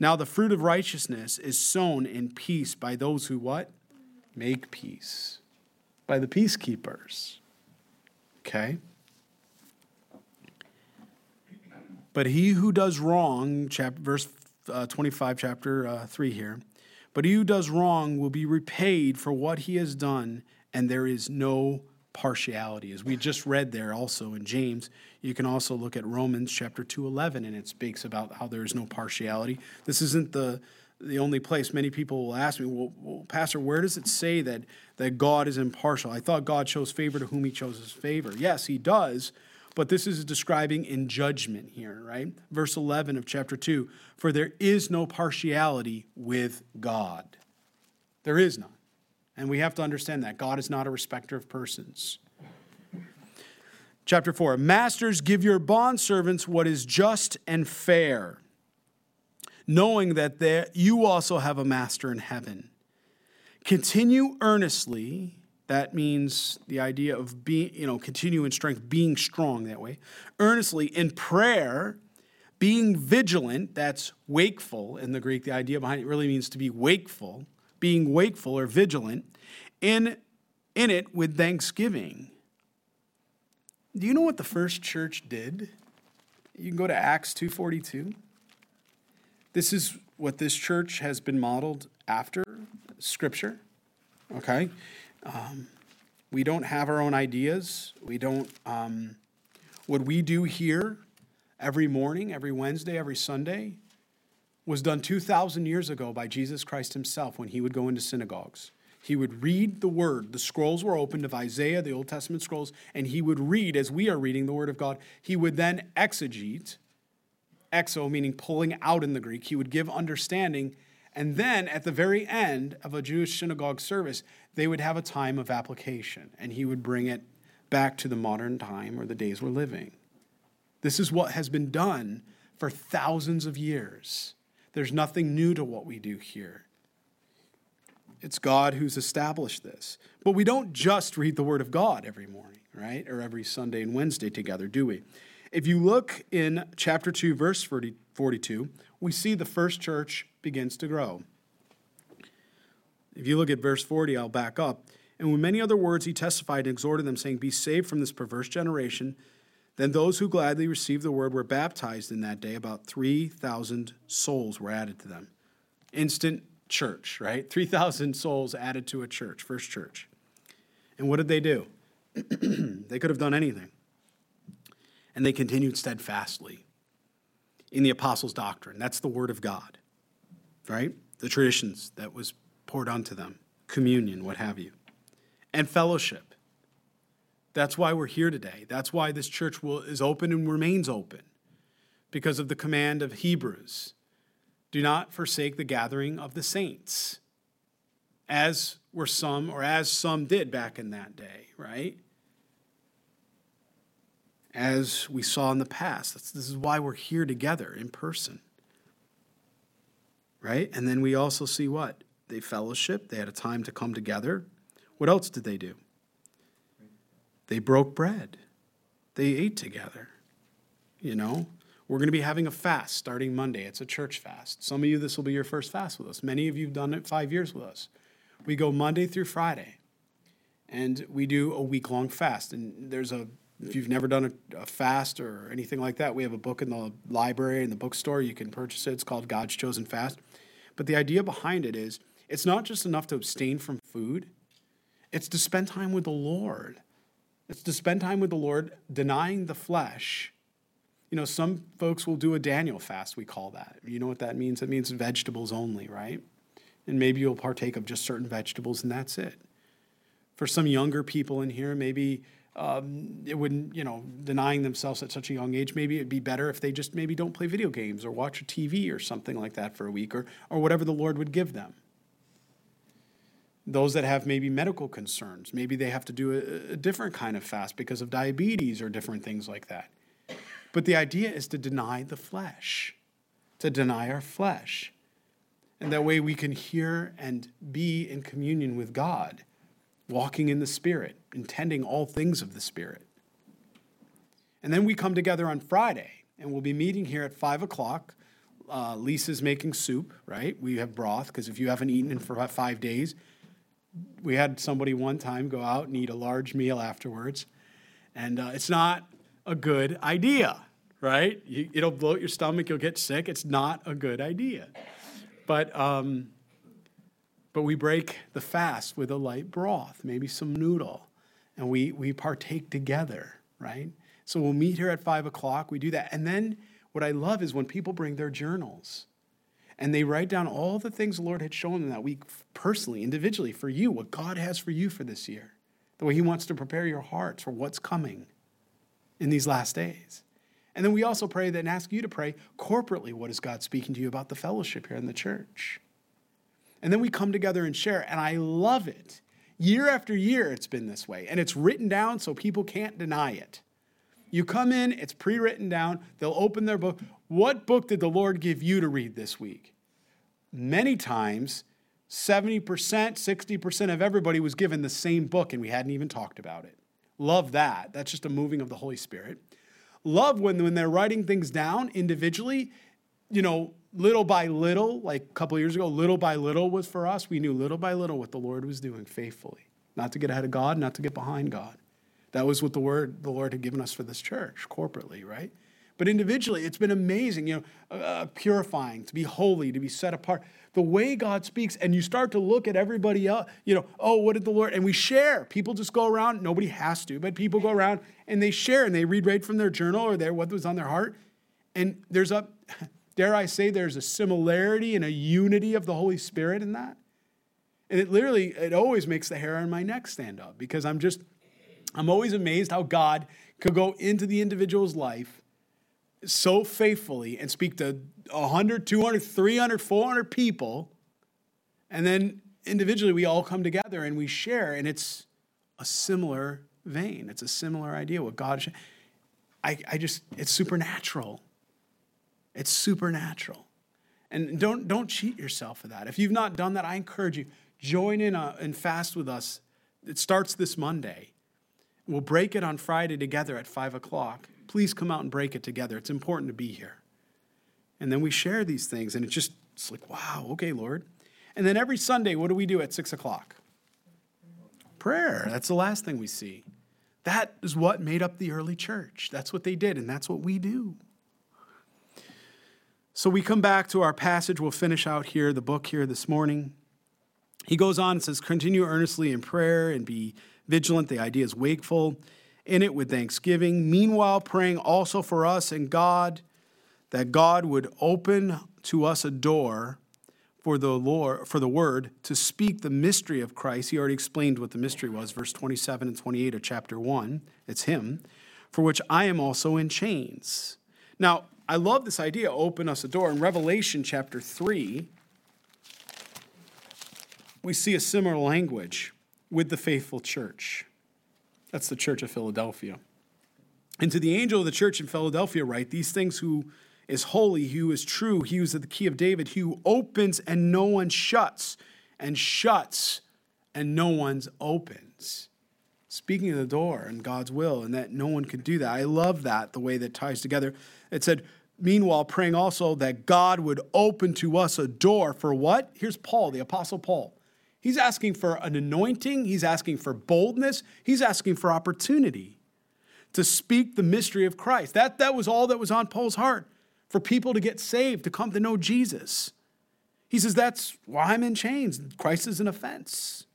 [SPEAKER 1] Now, the fruit of righteousness is sown in peace by those who what? Make peace. By the peacekeepers. Okay? But he who does wrong, chapter, verse uh, 25, chapter uh, 3 here, but he who does wrong will be repaid for what he has done, and there is no partiality. As we just read there also in James, you can also look at Romans chapter 2, 11, and it speaks about how there is no partiality. This isn't the the only place many people will ask me, well, well, Pastor, where does it say that, that God is impartial? I thought God shows favor to whom he chooses favor. Yes, he does, but this is describing in judgment here, right? Verse 11 of chapter 2 For there is no partiality with God. There is none. And we have to understand that. God is not a respecter of persons. Chapter 4 Masters, give your bondservants what is just and fair, knowing that there, you also have a master in heaven. Continue earnestly that means the idea of being, you know, continue in strength, being strong that way. Earnestly in prayer, being vigilant, that's wakeful in the Greek. The idea behind it really means to be wakeful, being wakeful or vigilant, in, in it with thanksgiving. Do you know what the first church did? You can go to Acts 2:42. This is what this church has been modeled after scripture. Okay? Um, we don't have our own ideas. We don't, um, what we do here every morning, every Wednesday, every Sunday was done 2,000 years ago by Jesus Christ himself when he would go into synagogues. He would read the word. The scrolls were opened of Isaiah, the Old Testament scrolls, and he would read as we are reading the word of God. He would then exegete, exo meaning pulling out in the Greek. He would give understanding and then at the very end of a Jewish synagogue service, they would have a time of application, and he would bring it back to the modern time or the days we're living. This is what has been done for thousands of years. There's nothing new to what we do here. It's God who's established this. But we don't just read the Word of God every morning, right? Or every Sunday and Wednesday together, do we? If you look in chapter 2, verse 42, we see the first church begins to grow. If you look at verse 40, I'll back up. And with many other words, he testified and exhorted them, saying, Be saved from this perverse generation. Then those who gladly received the word were baptized in that day. About 3,000 souls were added to them. Instant church, right? 3,000 souls added to a church, first church. And what did they do? they could have done anything. And they continued steadfastly in the apostles' doctrine. That's the word of God, right? The traditions that was poured onto them, communion, what have you, and fellowship. That's why we're here today. That's why this church will, is open and remains open because of the command of Hebrews. Do not forsake the gathering of the saints, as were some, or as some did back in that day, right? As we saw in the past. That's, this is why we're here together in person, right? And then we also see what? They fellowship, they had a time to come together. What else did they do? They broke bread, they ate together, you know? We're going to be having a fast starting Monday. It's a church fast. Some of you, this will be your first fast with us. Many of you have done it five years with us. We go Monday through Friday, and we do a week long fast. And there's a, if you've never done a, a, fast or anything like that, we have a book in the library in the bookstore. You can purchase it. It's called God's Chosen Fast. But the idea behind it is it's not just enough to abstain from food, it's to spend time with the Lord. It's to spend time with the Lord, denying the flesh you know, some folks will do a Daniel fast, we call that. You know what that means? It means vegetables only, right? And maybe you'll partake of just certain vegetables and that's it. For some younger people in here, maybe um, it wouldn't, you know, denying themselves at such a young age, maybe it'd be better if they just maybe don't play video games or watch a TV or something like that for a week or, or whatever the Lord would give them. Those that have maybe medical concerns, maybe they have to do a, a different kind of fast because of diabetes or different things like that. But the idea is to deny the flesh, to deny our flesh. And that way we can hear and be in communion with God, walking in the Spirit, intending all things of the Spirit. And then we come together on Friday, and we'll be meeting here at 5 o'clock. Uh, Lisa's making soup, right? We have broth, because if you haven't eaten in for five days, we had somebody one time go out and eat a large meal afterwards. And uh, it's not a good idea, right? You, it'll bloat your stomach, you'll get sick. It's not a good idea. But, um, but we break the fast with a light broth, maybe some noodle, and we, we partake together, right? So we'll meet here at five o'clock. We do that. And then what I love is when people bring their journals and they write down all the things the Lord had shown them that week personally, individually, for you, what God has for you for this year, the way He wants to prepare your hearts for what's coming in these last days. And then we also pray that and ask you to pray corporately what is God speaking to you about the fellowship here in the church. And then we come together and share. And I love it. Year after year, it's been this way. And it's written down so people can't deny it. You come in, it's pre written down. They'll open their book. What book did the Lord give you to read this week? Many times, 70%, 60% of everybody was given the same book, and we hadn't even talked about it. Love that. That's just a moving of the Holy Spirit. Love when, when they're writing things down individually, you know, little by little, like a couple years ago, little by little was for us. We knew little by little what the Lord was doing faithfully. Not to get ahead of God, not to get behind God. That was what the word the Lord had given us for this church corporately, right? But individually, it's been amazing, you know, uh, uh purifying, to be holy, to be set apart the way God speaks, and you start to look at everybody else, you know, oh, what did the Lord, and we share. People just go around, nobody has to, but people go around and they share and they read right from their journal or their what was on their heart. And there's a, dare I say, there's a similarity and a unity of the Holy Spirit in that. And it literally, it always makes the hair on my neck stand up because I'm just, I'm always amazed how God could go into the individual's life so faithfully and speak to 100, 200, 300, 400 people. And then individually, we all come together and we share, and it's a similar vein. It's a similar idea. What God, I, I just, it's supernatural. It's supernatural. And don't, don't cheat yourself for that. If you've not done that, I encourage you, join in a, and fast with us. It starts this Monday. We'll break it on Friday together at 5 o'clock please come out and break it together. It's important to be here. And then we share these things, and it's just, it's like, wow, okay, Lord. And then every Sunday, what do we do at six o'clock? Prayer. That's the last thing we see. That is what made up the early church. That's what they did, and that's what we do. So we come back to our passage. We'll finish out here, the book here this morning. He goes on and says, Continue earnestly in prayer and be vigilant. The idea is wakeful in it with thanksgiving. Meanwhile, praying also for us and God that God would open to us a door for the Lord for the word to speak the mystery of Christ. He already explained what the mystery was, verse 27 and 28 of chapter 1. It's him, for which I am also in chains. Now, I love this idea, open us a door. In Revelation chapter 3, we see a similar language with the faithful church. That's the church of Philadelphia. And to the angel of the church in Philadelphia, write these things who is holy, who is true, he who is at the key of David, he who opens and no one shuts, and shuts and no one opens. Speaking of the door and God's will, and that no one could do that. I love that, the way that ties together. It said, meanwhile, praying also that God would open to us a door for what? Here's Paul, the Apostle Paul. He's asking for an anointing, he's asking for boldness, he's asking for opportunity to speak the mystery of Christ. That, that was all that was on Paul's heart for people to get saved, to come to know Jesus. He says, That's why I'm in chains. Christ is an offense.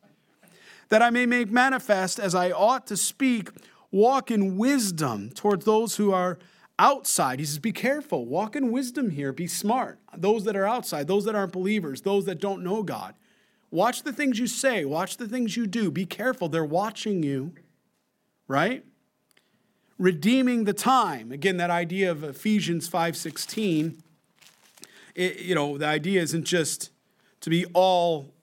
[SPEAKER 1] That I may make manifest as I ought to speak, walk in wisdom towards those who are outside. He says, Be careful, walk in wisdom here, be smart. Those that are outside, those that aren't believers, those that don't know God. Watch the things you say, watch the things you do. Be careful, they're watching you, right? redeeming the time. Again, that idea of Ephesians 5:16, you know, the idea isn't just to be all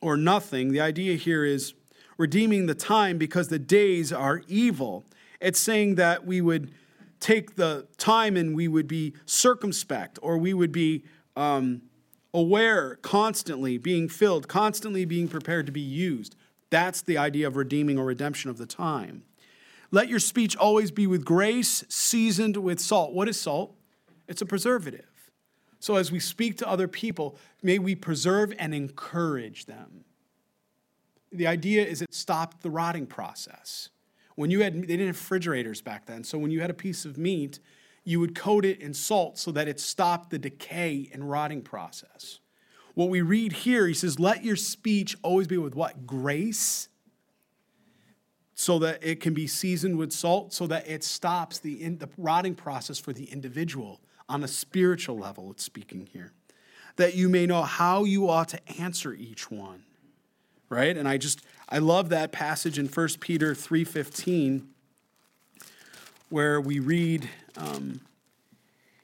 [SPEAKER 1] or nothing. The idea here is redeeming the time because the days are evil. It's saying that we would take the time and we would be circumspect or we would be um, aware constantly, being filled, constantly being prepared to be used. That's the idea of redeeming or redemption of the time. Let your speech always be with grace, seasoned with salt. What is salt? It's a preservative. So as we speak to other people, may we preserve and encourage them. The idea is it stopped the rotting process. When you had, they didn't have refrigerators back then. So when you had a piece of meat, you would coat it in salt so that it stopped the decay and rotting process. What we read here, he says, let your speech always be with what? Grace so that it can be seasoned with salt, so that it stops the, in, the rotting process for the individual on a spiritual level, it's speaking here. That you may know how you ought to answer each one. Right? And I just, I love that passage in 1 Peter 3.15 where we read, um,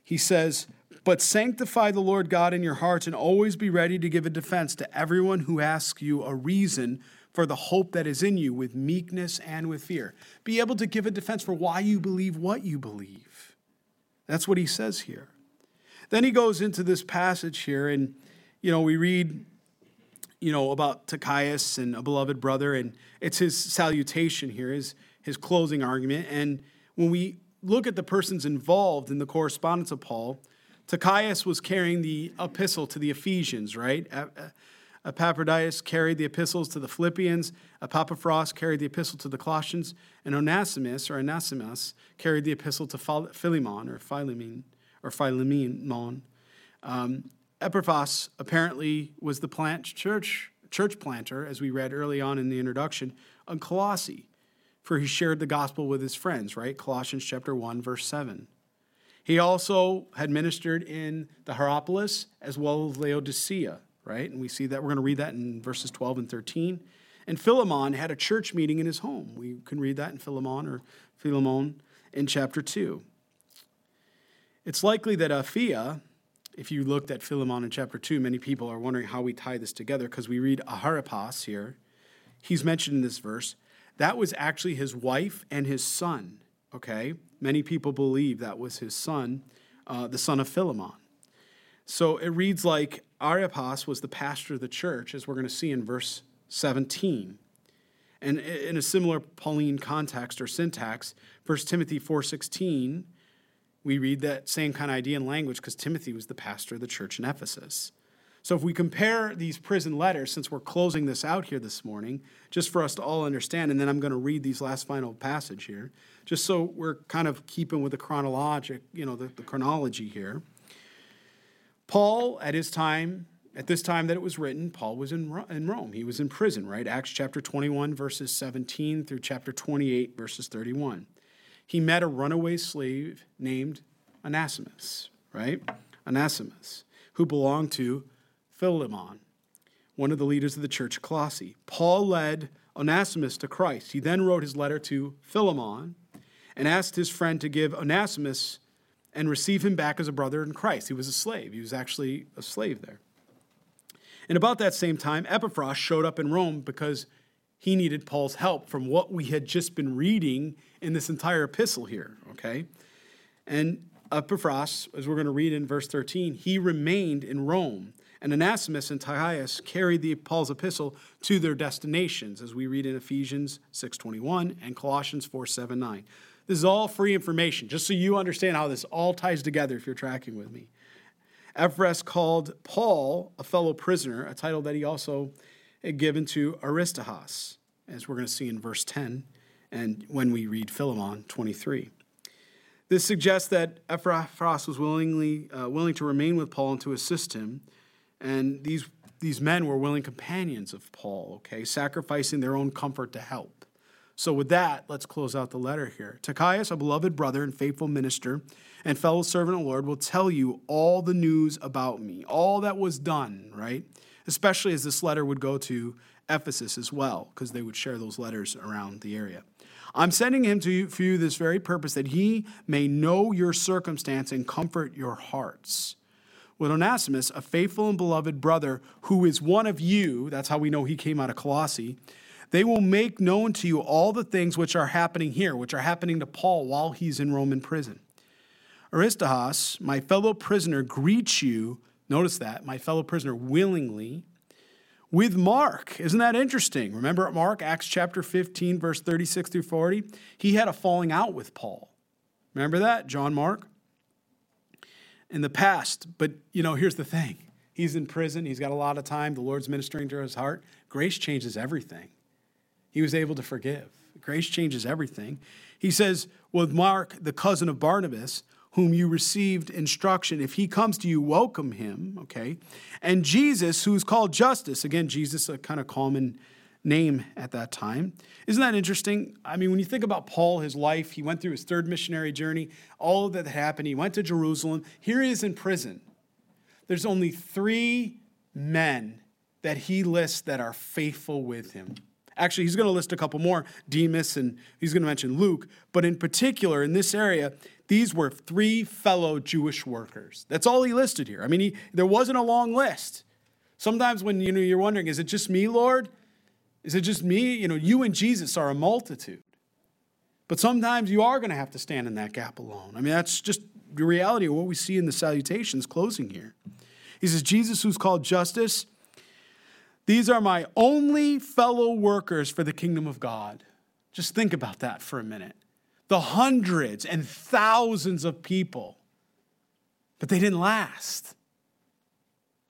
[SPEAKER 1] he says, but sanctify the Lord God in your hearts and always be ready to give a defense to everyone who asks you a reason for the hope that is in you with meekness and with fear. Be able to give a defense for why you believe what you believe. That's what he says here. Then he goes into this passage here, and, you know, we read, you know, about Tychicus and a beloved brother, and it's his salutation here, his, his closing argument. And when we look at the persons involved in the correspondence of Paul, Tychicus was carrying the epistle to the Ephesians, right? Epaphroditus carried the epistles to the Philippians, Epaphras carried the epistle to the Colossians, and Onesimus or Onesimus carried the epistle to Philemon or Philemon or Philemon. Um, Epaphras apparently was the plant church church planter, as we read early on in the introduction, on Colossae, for he shared the gospel with his friends, right? Colossians chapter 1, verse 7. He also had ministered in the Hierapolis as well as Laodicea right? And we see that. We're going to read that in verses 12 and 13. And Philemon had a church meeting in his home. We can read that in Philemon or Philemon in chapter 2. It's likely that Apphia, if you looked at Philemon in chapter 2, many people are wondering how we tie this together because we read Archippus here. He's mentioned in this verse. That was actually his wife and his son, okay? Many people believe that was his son, uh, the son of Philemon. So it reads like Archippus was the pastor of the church, as we're going to see in verse 17. And in a similar Pauline context or syntax, 1 Timothy 4.16, we read that same kind of idea in language because Timothy was the pastor of the church in Ephesus. So if we compare these prison letters, since we're closing this out here this morning, just for us to all understand, and then I'm going to read these last final passage here, just so we're kind of keeping with the chronologic, you know, the, the chronology here. Paul, at his time, at this time that it was written, Paul was in Rome. He was in prison, right? Acts chapter 21, verses 17 through chapter 28, verses 31. He met a runaway slave named Onesimus, right? Onesimus, who belonged to Philemon, one of the leaders of the church of Colossae. Paul led Onesimus to Christ. He then wrote his letter to Philemon and asked his friend to give Onesimus and receive him back as a brother in Christ. He was a slave, he was actually a slave there. And about that same time, Epaphras showed up in Rome because he needed Paul's help from what we had just been reading in this entire epistle here, okay? And Epaphras, as we're going to read in verse 13, he remained in Rome. And Onesimus and Tychicus carried the Paul's epistle to their destinations, as we read in Ephesians 6.21 and Colossians 4.7.9. This is all free information, just so you understand how this all ties together if you're tracking with me. Epaphras called Paul a fellow prisoner, a title that he also had given to Aristarchus, as we're going to see in verse 10 and when we read Philemon 23. This suggests that Epaphras was willingly, uh, willing to remain with Paul and to assist him. And these, these men were willing companions of Paul, okay, sacrificing their own comfort to help. So, with that, let's close out the letter here. Tychicus, a beloved brother and faithful minister and fellow servant of the Lord, will tell you all the news about me, all that was done, right? Especially as this letter would go to Ephesus as well, because they would share those letters around the area. I'm sending him to you for you this very purpose, that he may know your circumstance and comfort your hearts. With Onesimus, a faithful and beloved brother who is one of you, that's how we know he came out of Colossae, they will make known to you all the things which are happening here, which are happening to Paul while he's in Roman prison. Aristarchus, my fellow prisoner, greets you. Notice that, my fellow prisoner, willingly with Mark. Isn't that interesting? Remember Mark, Acts chapter 15, verse 36 through 40? He had a falling out with Paul. Remember that, John Mark? In the past, but you know, here's the thing. He's in prison, he's got a lot of time, the Lord's ministering to his heart. Grace changes everything. He was able to forgive. Grace changes everything. He says, with Mark, the cousin of Barnabas, whom you received instruction. If he comes to you, welcome him, okay? And Jesus, who's called Justus, again, Jesus, a kind of common name at that time. Isn't that interesting? I mean, when you think about Paul, his life, he went through his third missionary journey, all of that happened. He went to Jerusalem. Here he is in prison. There's only three men that he lists that are faithful with him. Actually, he's going to list a couple more, Demas, and he's going to mention Luke. But in particular, in this area, these were three fellow Jewish workers. That's all he listed here. I mean, he, there wasn't a long list. Sometimes when you know, you're wondering, is it just me, Lord? Is it just me? You know, you and Jesus are a multitude. But sometimes you are going to have to stand in that gap alone. I mean, that's just the reality of what we see in the salutations closing here. He says, Jesus, who's called Justus, these are my only fellow workers for the kingdom of God. Just think about that for a minute the hundreds and thousands of people. But they didn't last.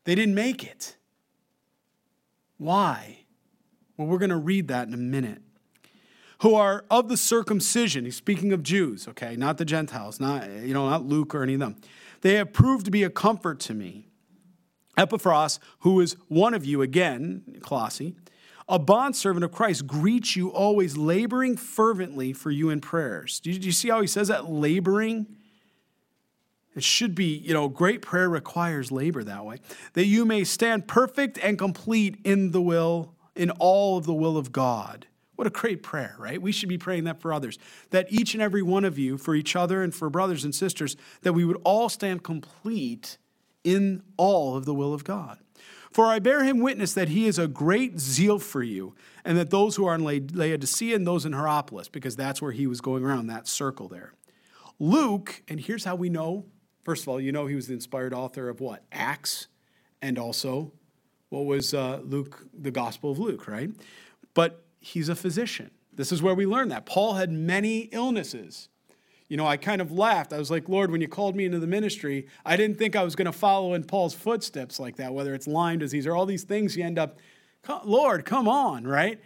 [SPEAKER 1] They didn't make it. Why? Well, we're going to read that in a minute. Who are of the circumcision, he's speaking of Jews, okay, not the Gentiles, not, you know, not Luke or any of them. They have proved to be a comfort to me. Epaphras, who is one of you, again, Colossae, a bondservant of Christ, greets you always, laboring fervently for you in prayers. Do you, do you see how he says that? Laboring? It should be, you know, great prayer requires labor that way. That you may stand perfect and complete in the will, in all of the will of God. What a great prayer, right? We should be praying that for others. That each and every one of you, for each other and for brothers and sisters, that we would all stand complete in all of the will of God. For I bear him witness that he is a great zeal for you, and that those who are in Laodicea and those in Hierapolis, because that's where he was going around, that circle there. Luke, and here's how we know first of all, you know he was the inspired author of what? Acts, and also what was uh, Luke, the Gospel of Luke, right? But he's a physician. This is where we learn that. Paul had many illnesses you know, I kind of laughed. I was like, Lord, when you called me into the ministry, I didn't think I was going to follow in Paul's footsteps like that, whether it's Lyme disease or all these things you end up, Lord, come on, right?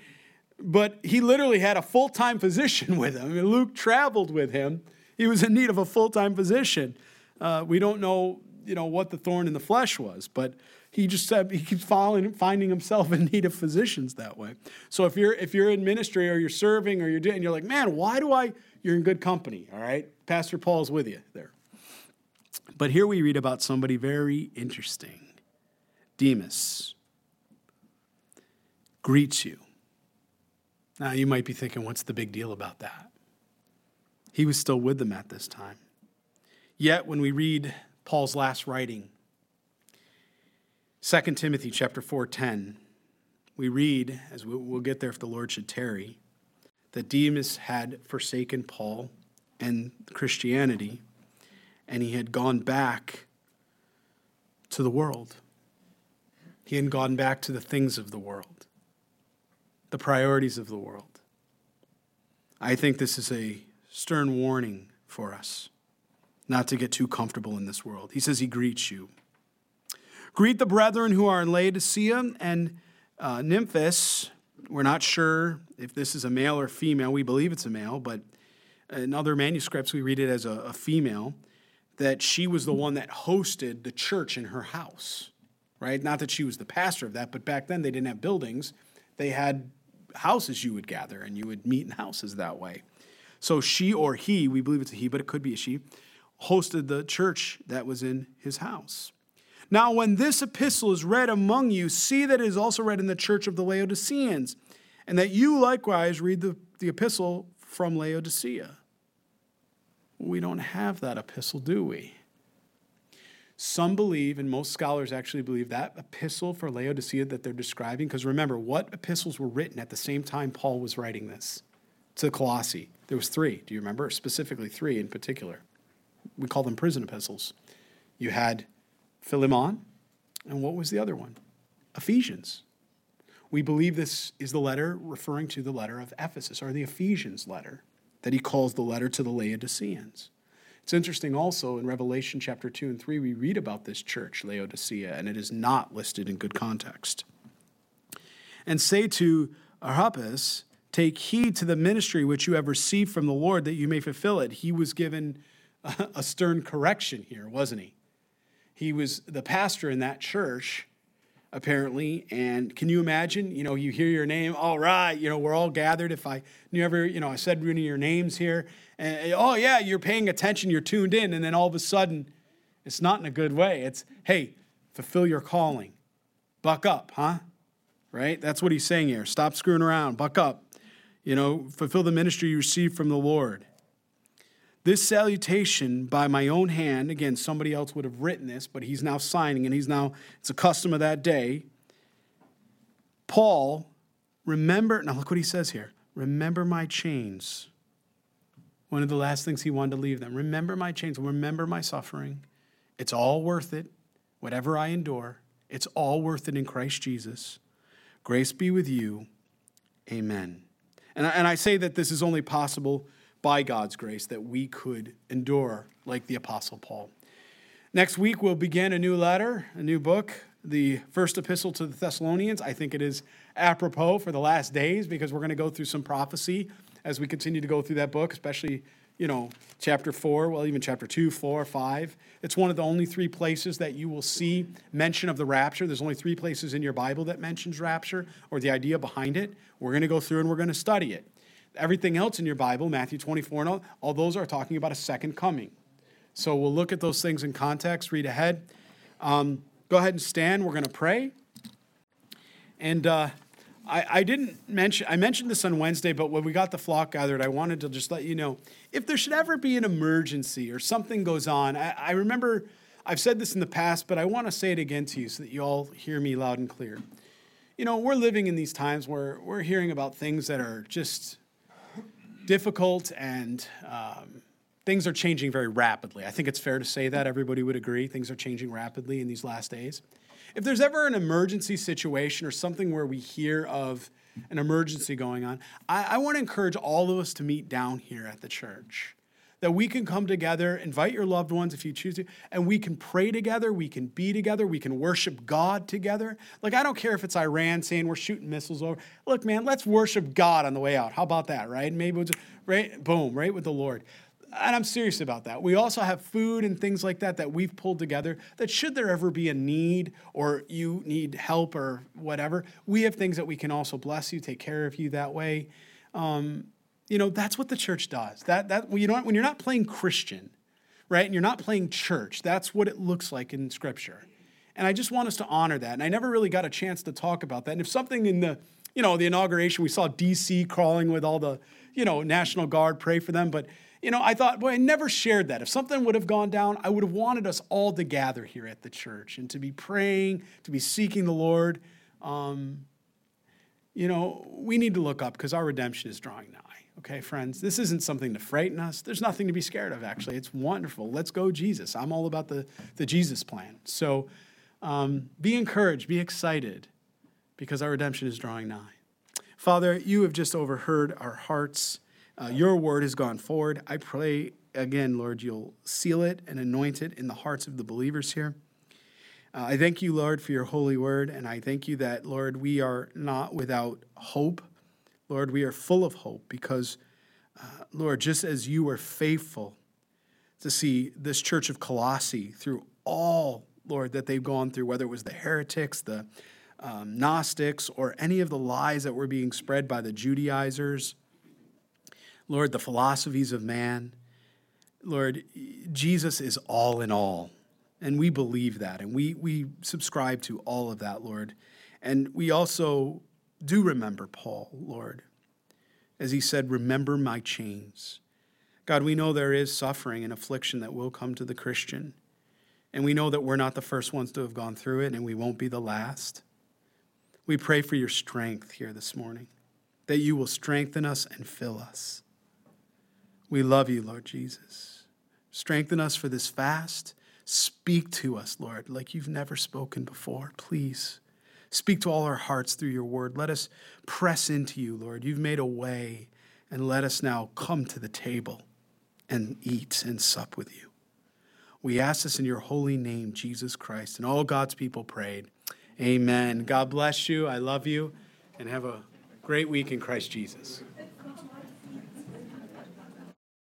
[SPEAKER 1] But he literally had a full time physician with him. I mean, Luke traveled with him. He was in need of a full time physician. Uh, we don't know, you know, what the thorn in the flesh was, but He just said he keeps following, finding himself in need of physicians that way. So if you're if you're in ministry or you're serving or you're doing, you're like, man, why do I? You're in good company. All right, Pastor Paul's with you there. But here we read about somebody very interesting. Demas greets you. Now you might be thinking, what's the big deal about that? He was still with them at this time. Yet when we read Paul's last writing, 2 Timothy chapter 4:10, we read, as we'll get there if the Lord should tarry, that Demas had forsaken Paul and Christianity, and he had gone back to the world. He had gone back to the things of the world, the priorities of the world. I think this is a stern warning for us not to get too comfortable in this world. He says he greets you. Greet the brethren who are in Laodicea and uh, Nymphas. We're not sure if this is a male or female. We believe it's a male, but in other manuscripts, we read it as a, a female, that she was the one that hosted the church in her house, right? Not that she was the pastor of that, but back then they didn't have buildings. They had houses you would gather, and you would meet in houses that way. So she or he, we believe it's a he, but it could be a she, hosted the church that was in his house. Now, when this epistle is read among you, see that it is also read in the church of the Laodiceans, and that you likewise read the, the epistle from Laodicea. We don't have that epistle, do we? Some believe, and most scholars actually believe, that epistle for Laodicea that they're describing, because remember, what epistles were written at the same time Paul was writing this to Colossae? There was three. Do you remember? Specifically three in particular. We call them prison epistles. You had Philemon, and what was the other one? Ephesians. We believe this is the letter referring to the letter of Ephesus, or the Ephesians letter that he calls the letter to the Laodiceans. It's interesting also in Revelation chapter 2 and 3, we read about this church, Laodicea, and it is not listed in good context. And say to Archippus, Take heed to the ministry which you have received from the Lord that you may fulfill it. He was given a stern correction here, wasn't he? He was the pastor in that church, apparently. And can you imagine? You know, you hear your name, all right, you know, we're all gathered. If I knew ever, you know, I said one of your names here, and oh, yeah, you're paying attention, you're tuned in. And then all of a sudden, it's not in a good way. It's, hey, fulfill your calling. Buck up, huh? Right? That's what he's saying here. Stop screwing around. Buck up. You know, fulfill the ministry you received from the Lord. This salutation by my own hand, again, somebody else would have written this, but he's now signing and he's now, it's a custom of that day. Paul, remember, now look what he says here remember my chains. One of the last things he wanted to leave them. Remember my chains, remember my suffering. It's all worth it, whatever I endure. It's all worth it in Christ Jesus. Grace be with you. Amen. And I, and I say that this is only possible by God's grace that we could endure like the Apostle Paul. Next week, we'll begin a new letter, a new book, the first epistle to the Thessalonians. I think it is apropos for the last days because we're going to go through some prophecy as we continue to go through that book, especially, you know, chapter four, well, even chapter two, four, five. It's one of the only three places that you will see mention of the rapture. There's only three places in your Bible that mentions rapture or the idea behind it. We're going to go through and we're going to study it. Everything else in your Bible, Matthew 24 and all, all those are talking about a second coming. So we'll look at those things in context, read ahead. Um, go ahead and stand. We're going to pray. And uh, I, I, didn't mention, I mentioned this on Wednesday, but when we got the flock gathered, I wanted to just let you know if there should ever be an emergency or something goes on, I, I remember I've said this in the past, but I want to say it again to you so that you all hear me loud and clear. You know, we're living in these times where we're hearing about things that are just difficult and um, things are changing very rapidly. I think it's fair to say that. Everybody would agree. Things are changing rapidly in these last days. If there's ever an emergency situation or something where we hear of an emergency going on, I, I want to encourage all of us to meet down here at the church that we can come together, invite your loved ones if you choose to, and we can pray together, we can be together, we can worship God together. Like, I don't care if it's Iran saying we're shooting missiles over. Look, man, let's worship God on the way out. How about that, right? Maybe we'll just, right? Boom, right with the Lord. and I'm serious about that. We also have food and things like that that we've pulled together that should there ever be a need or you need help or whatever, we have things that we can also bless you, take care of you that way. Um, you know, that's what the church does. That, that, you know, when you're not playing Christian, right, and you're not playing church, that's what it looks like in Scripture. And I just want us to honor that. And I never really got a chance to talk about that. And if something in the, you know, the inauguration, we saw DC crawling with all the, you know, National Guard, pray for them. But, you know, I thought, boy, I never shared that. If something would have gone down, I would have wanted us all to gather here at the church and to be praying, to be seeking the Lord. Um, you know, we need to look up because our redemption is drawing nigh. Okay, friends, this isn't something to frighten us. There's nothing to be scared of, actually. It's wonderful. Let's go, Jesus. I'm all about the, the Jesus plan. So um, be encouraged, be excited because our redemption is drawing nigh. Father, you have just overheard our hearts. Uh, your word has gone forward. I pray again, Lord, you'll seal it and anoint it in the hearts of the believers here. Uh, I thank you, Lord, for your holy word, and I thank you that, Lord, we are not without hope. Lord, we are full of hope because, uh, Lord, just as you were faithful to see this church of Colossae through all, Lord, that they've gone through, whether it was the heretics, the um, Gnostics, or any of the lies that were being spread by the Judaizers. Lord, the philosophies of man. Lord, Jesus is all in all. And we believe that. And we, we subscribe to all of that, Lord. And we also do remember Paul, Lord, as he said, Remember my chains. God, we know there is suffering and affliction that will come to the Christian. And we know that we're not the first ones to have gone through it, and we won't be the last. We pray for your strength here this morning, that you will strengthen us and fill us. We love you, Lord Jesus. Strengthen us for this fast. Speak to us, Lord, like you've never spoken before, please. Speak to all our hearts through your word. Let us press into you, Lord. You've made a way, and let us now come to the table and eat and sup with you. We ask this in your holy name, Jesus Christ. And all God's people prayed. Amen. God bless you. I love you. And have a great week in Christ Jesus.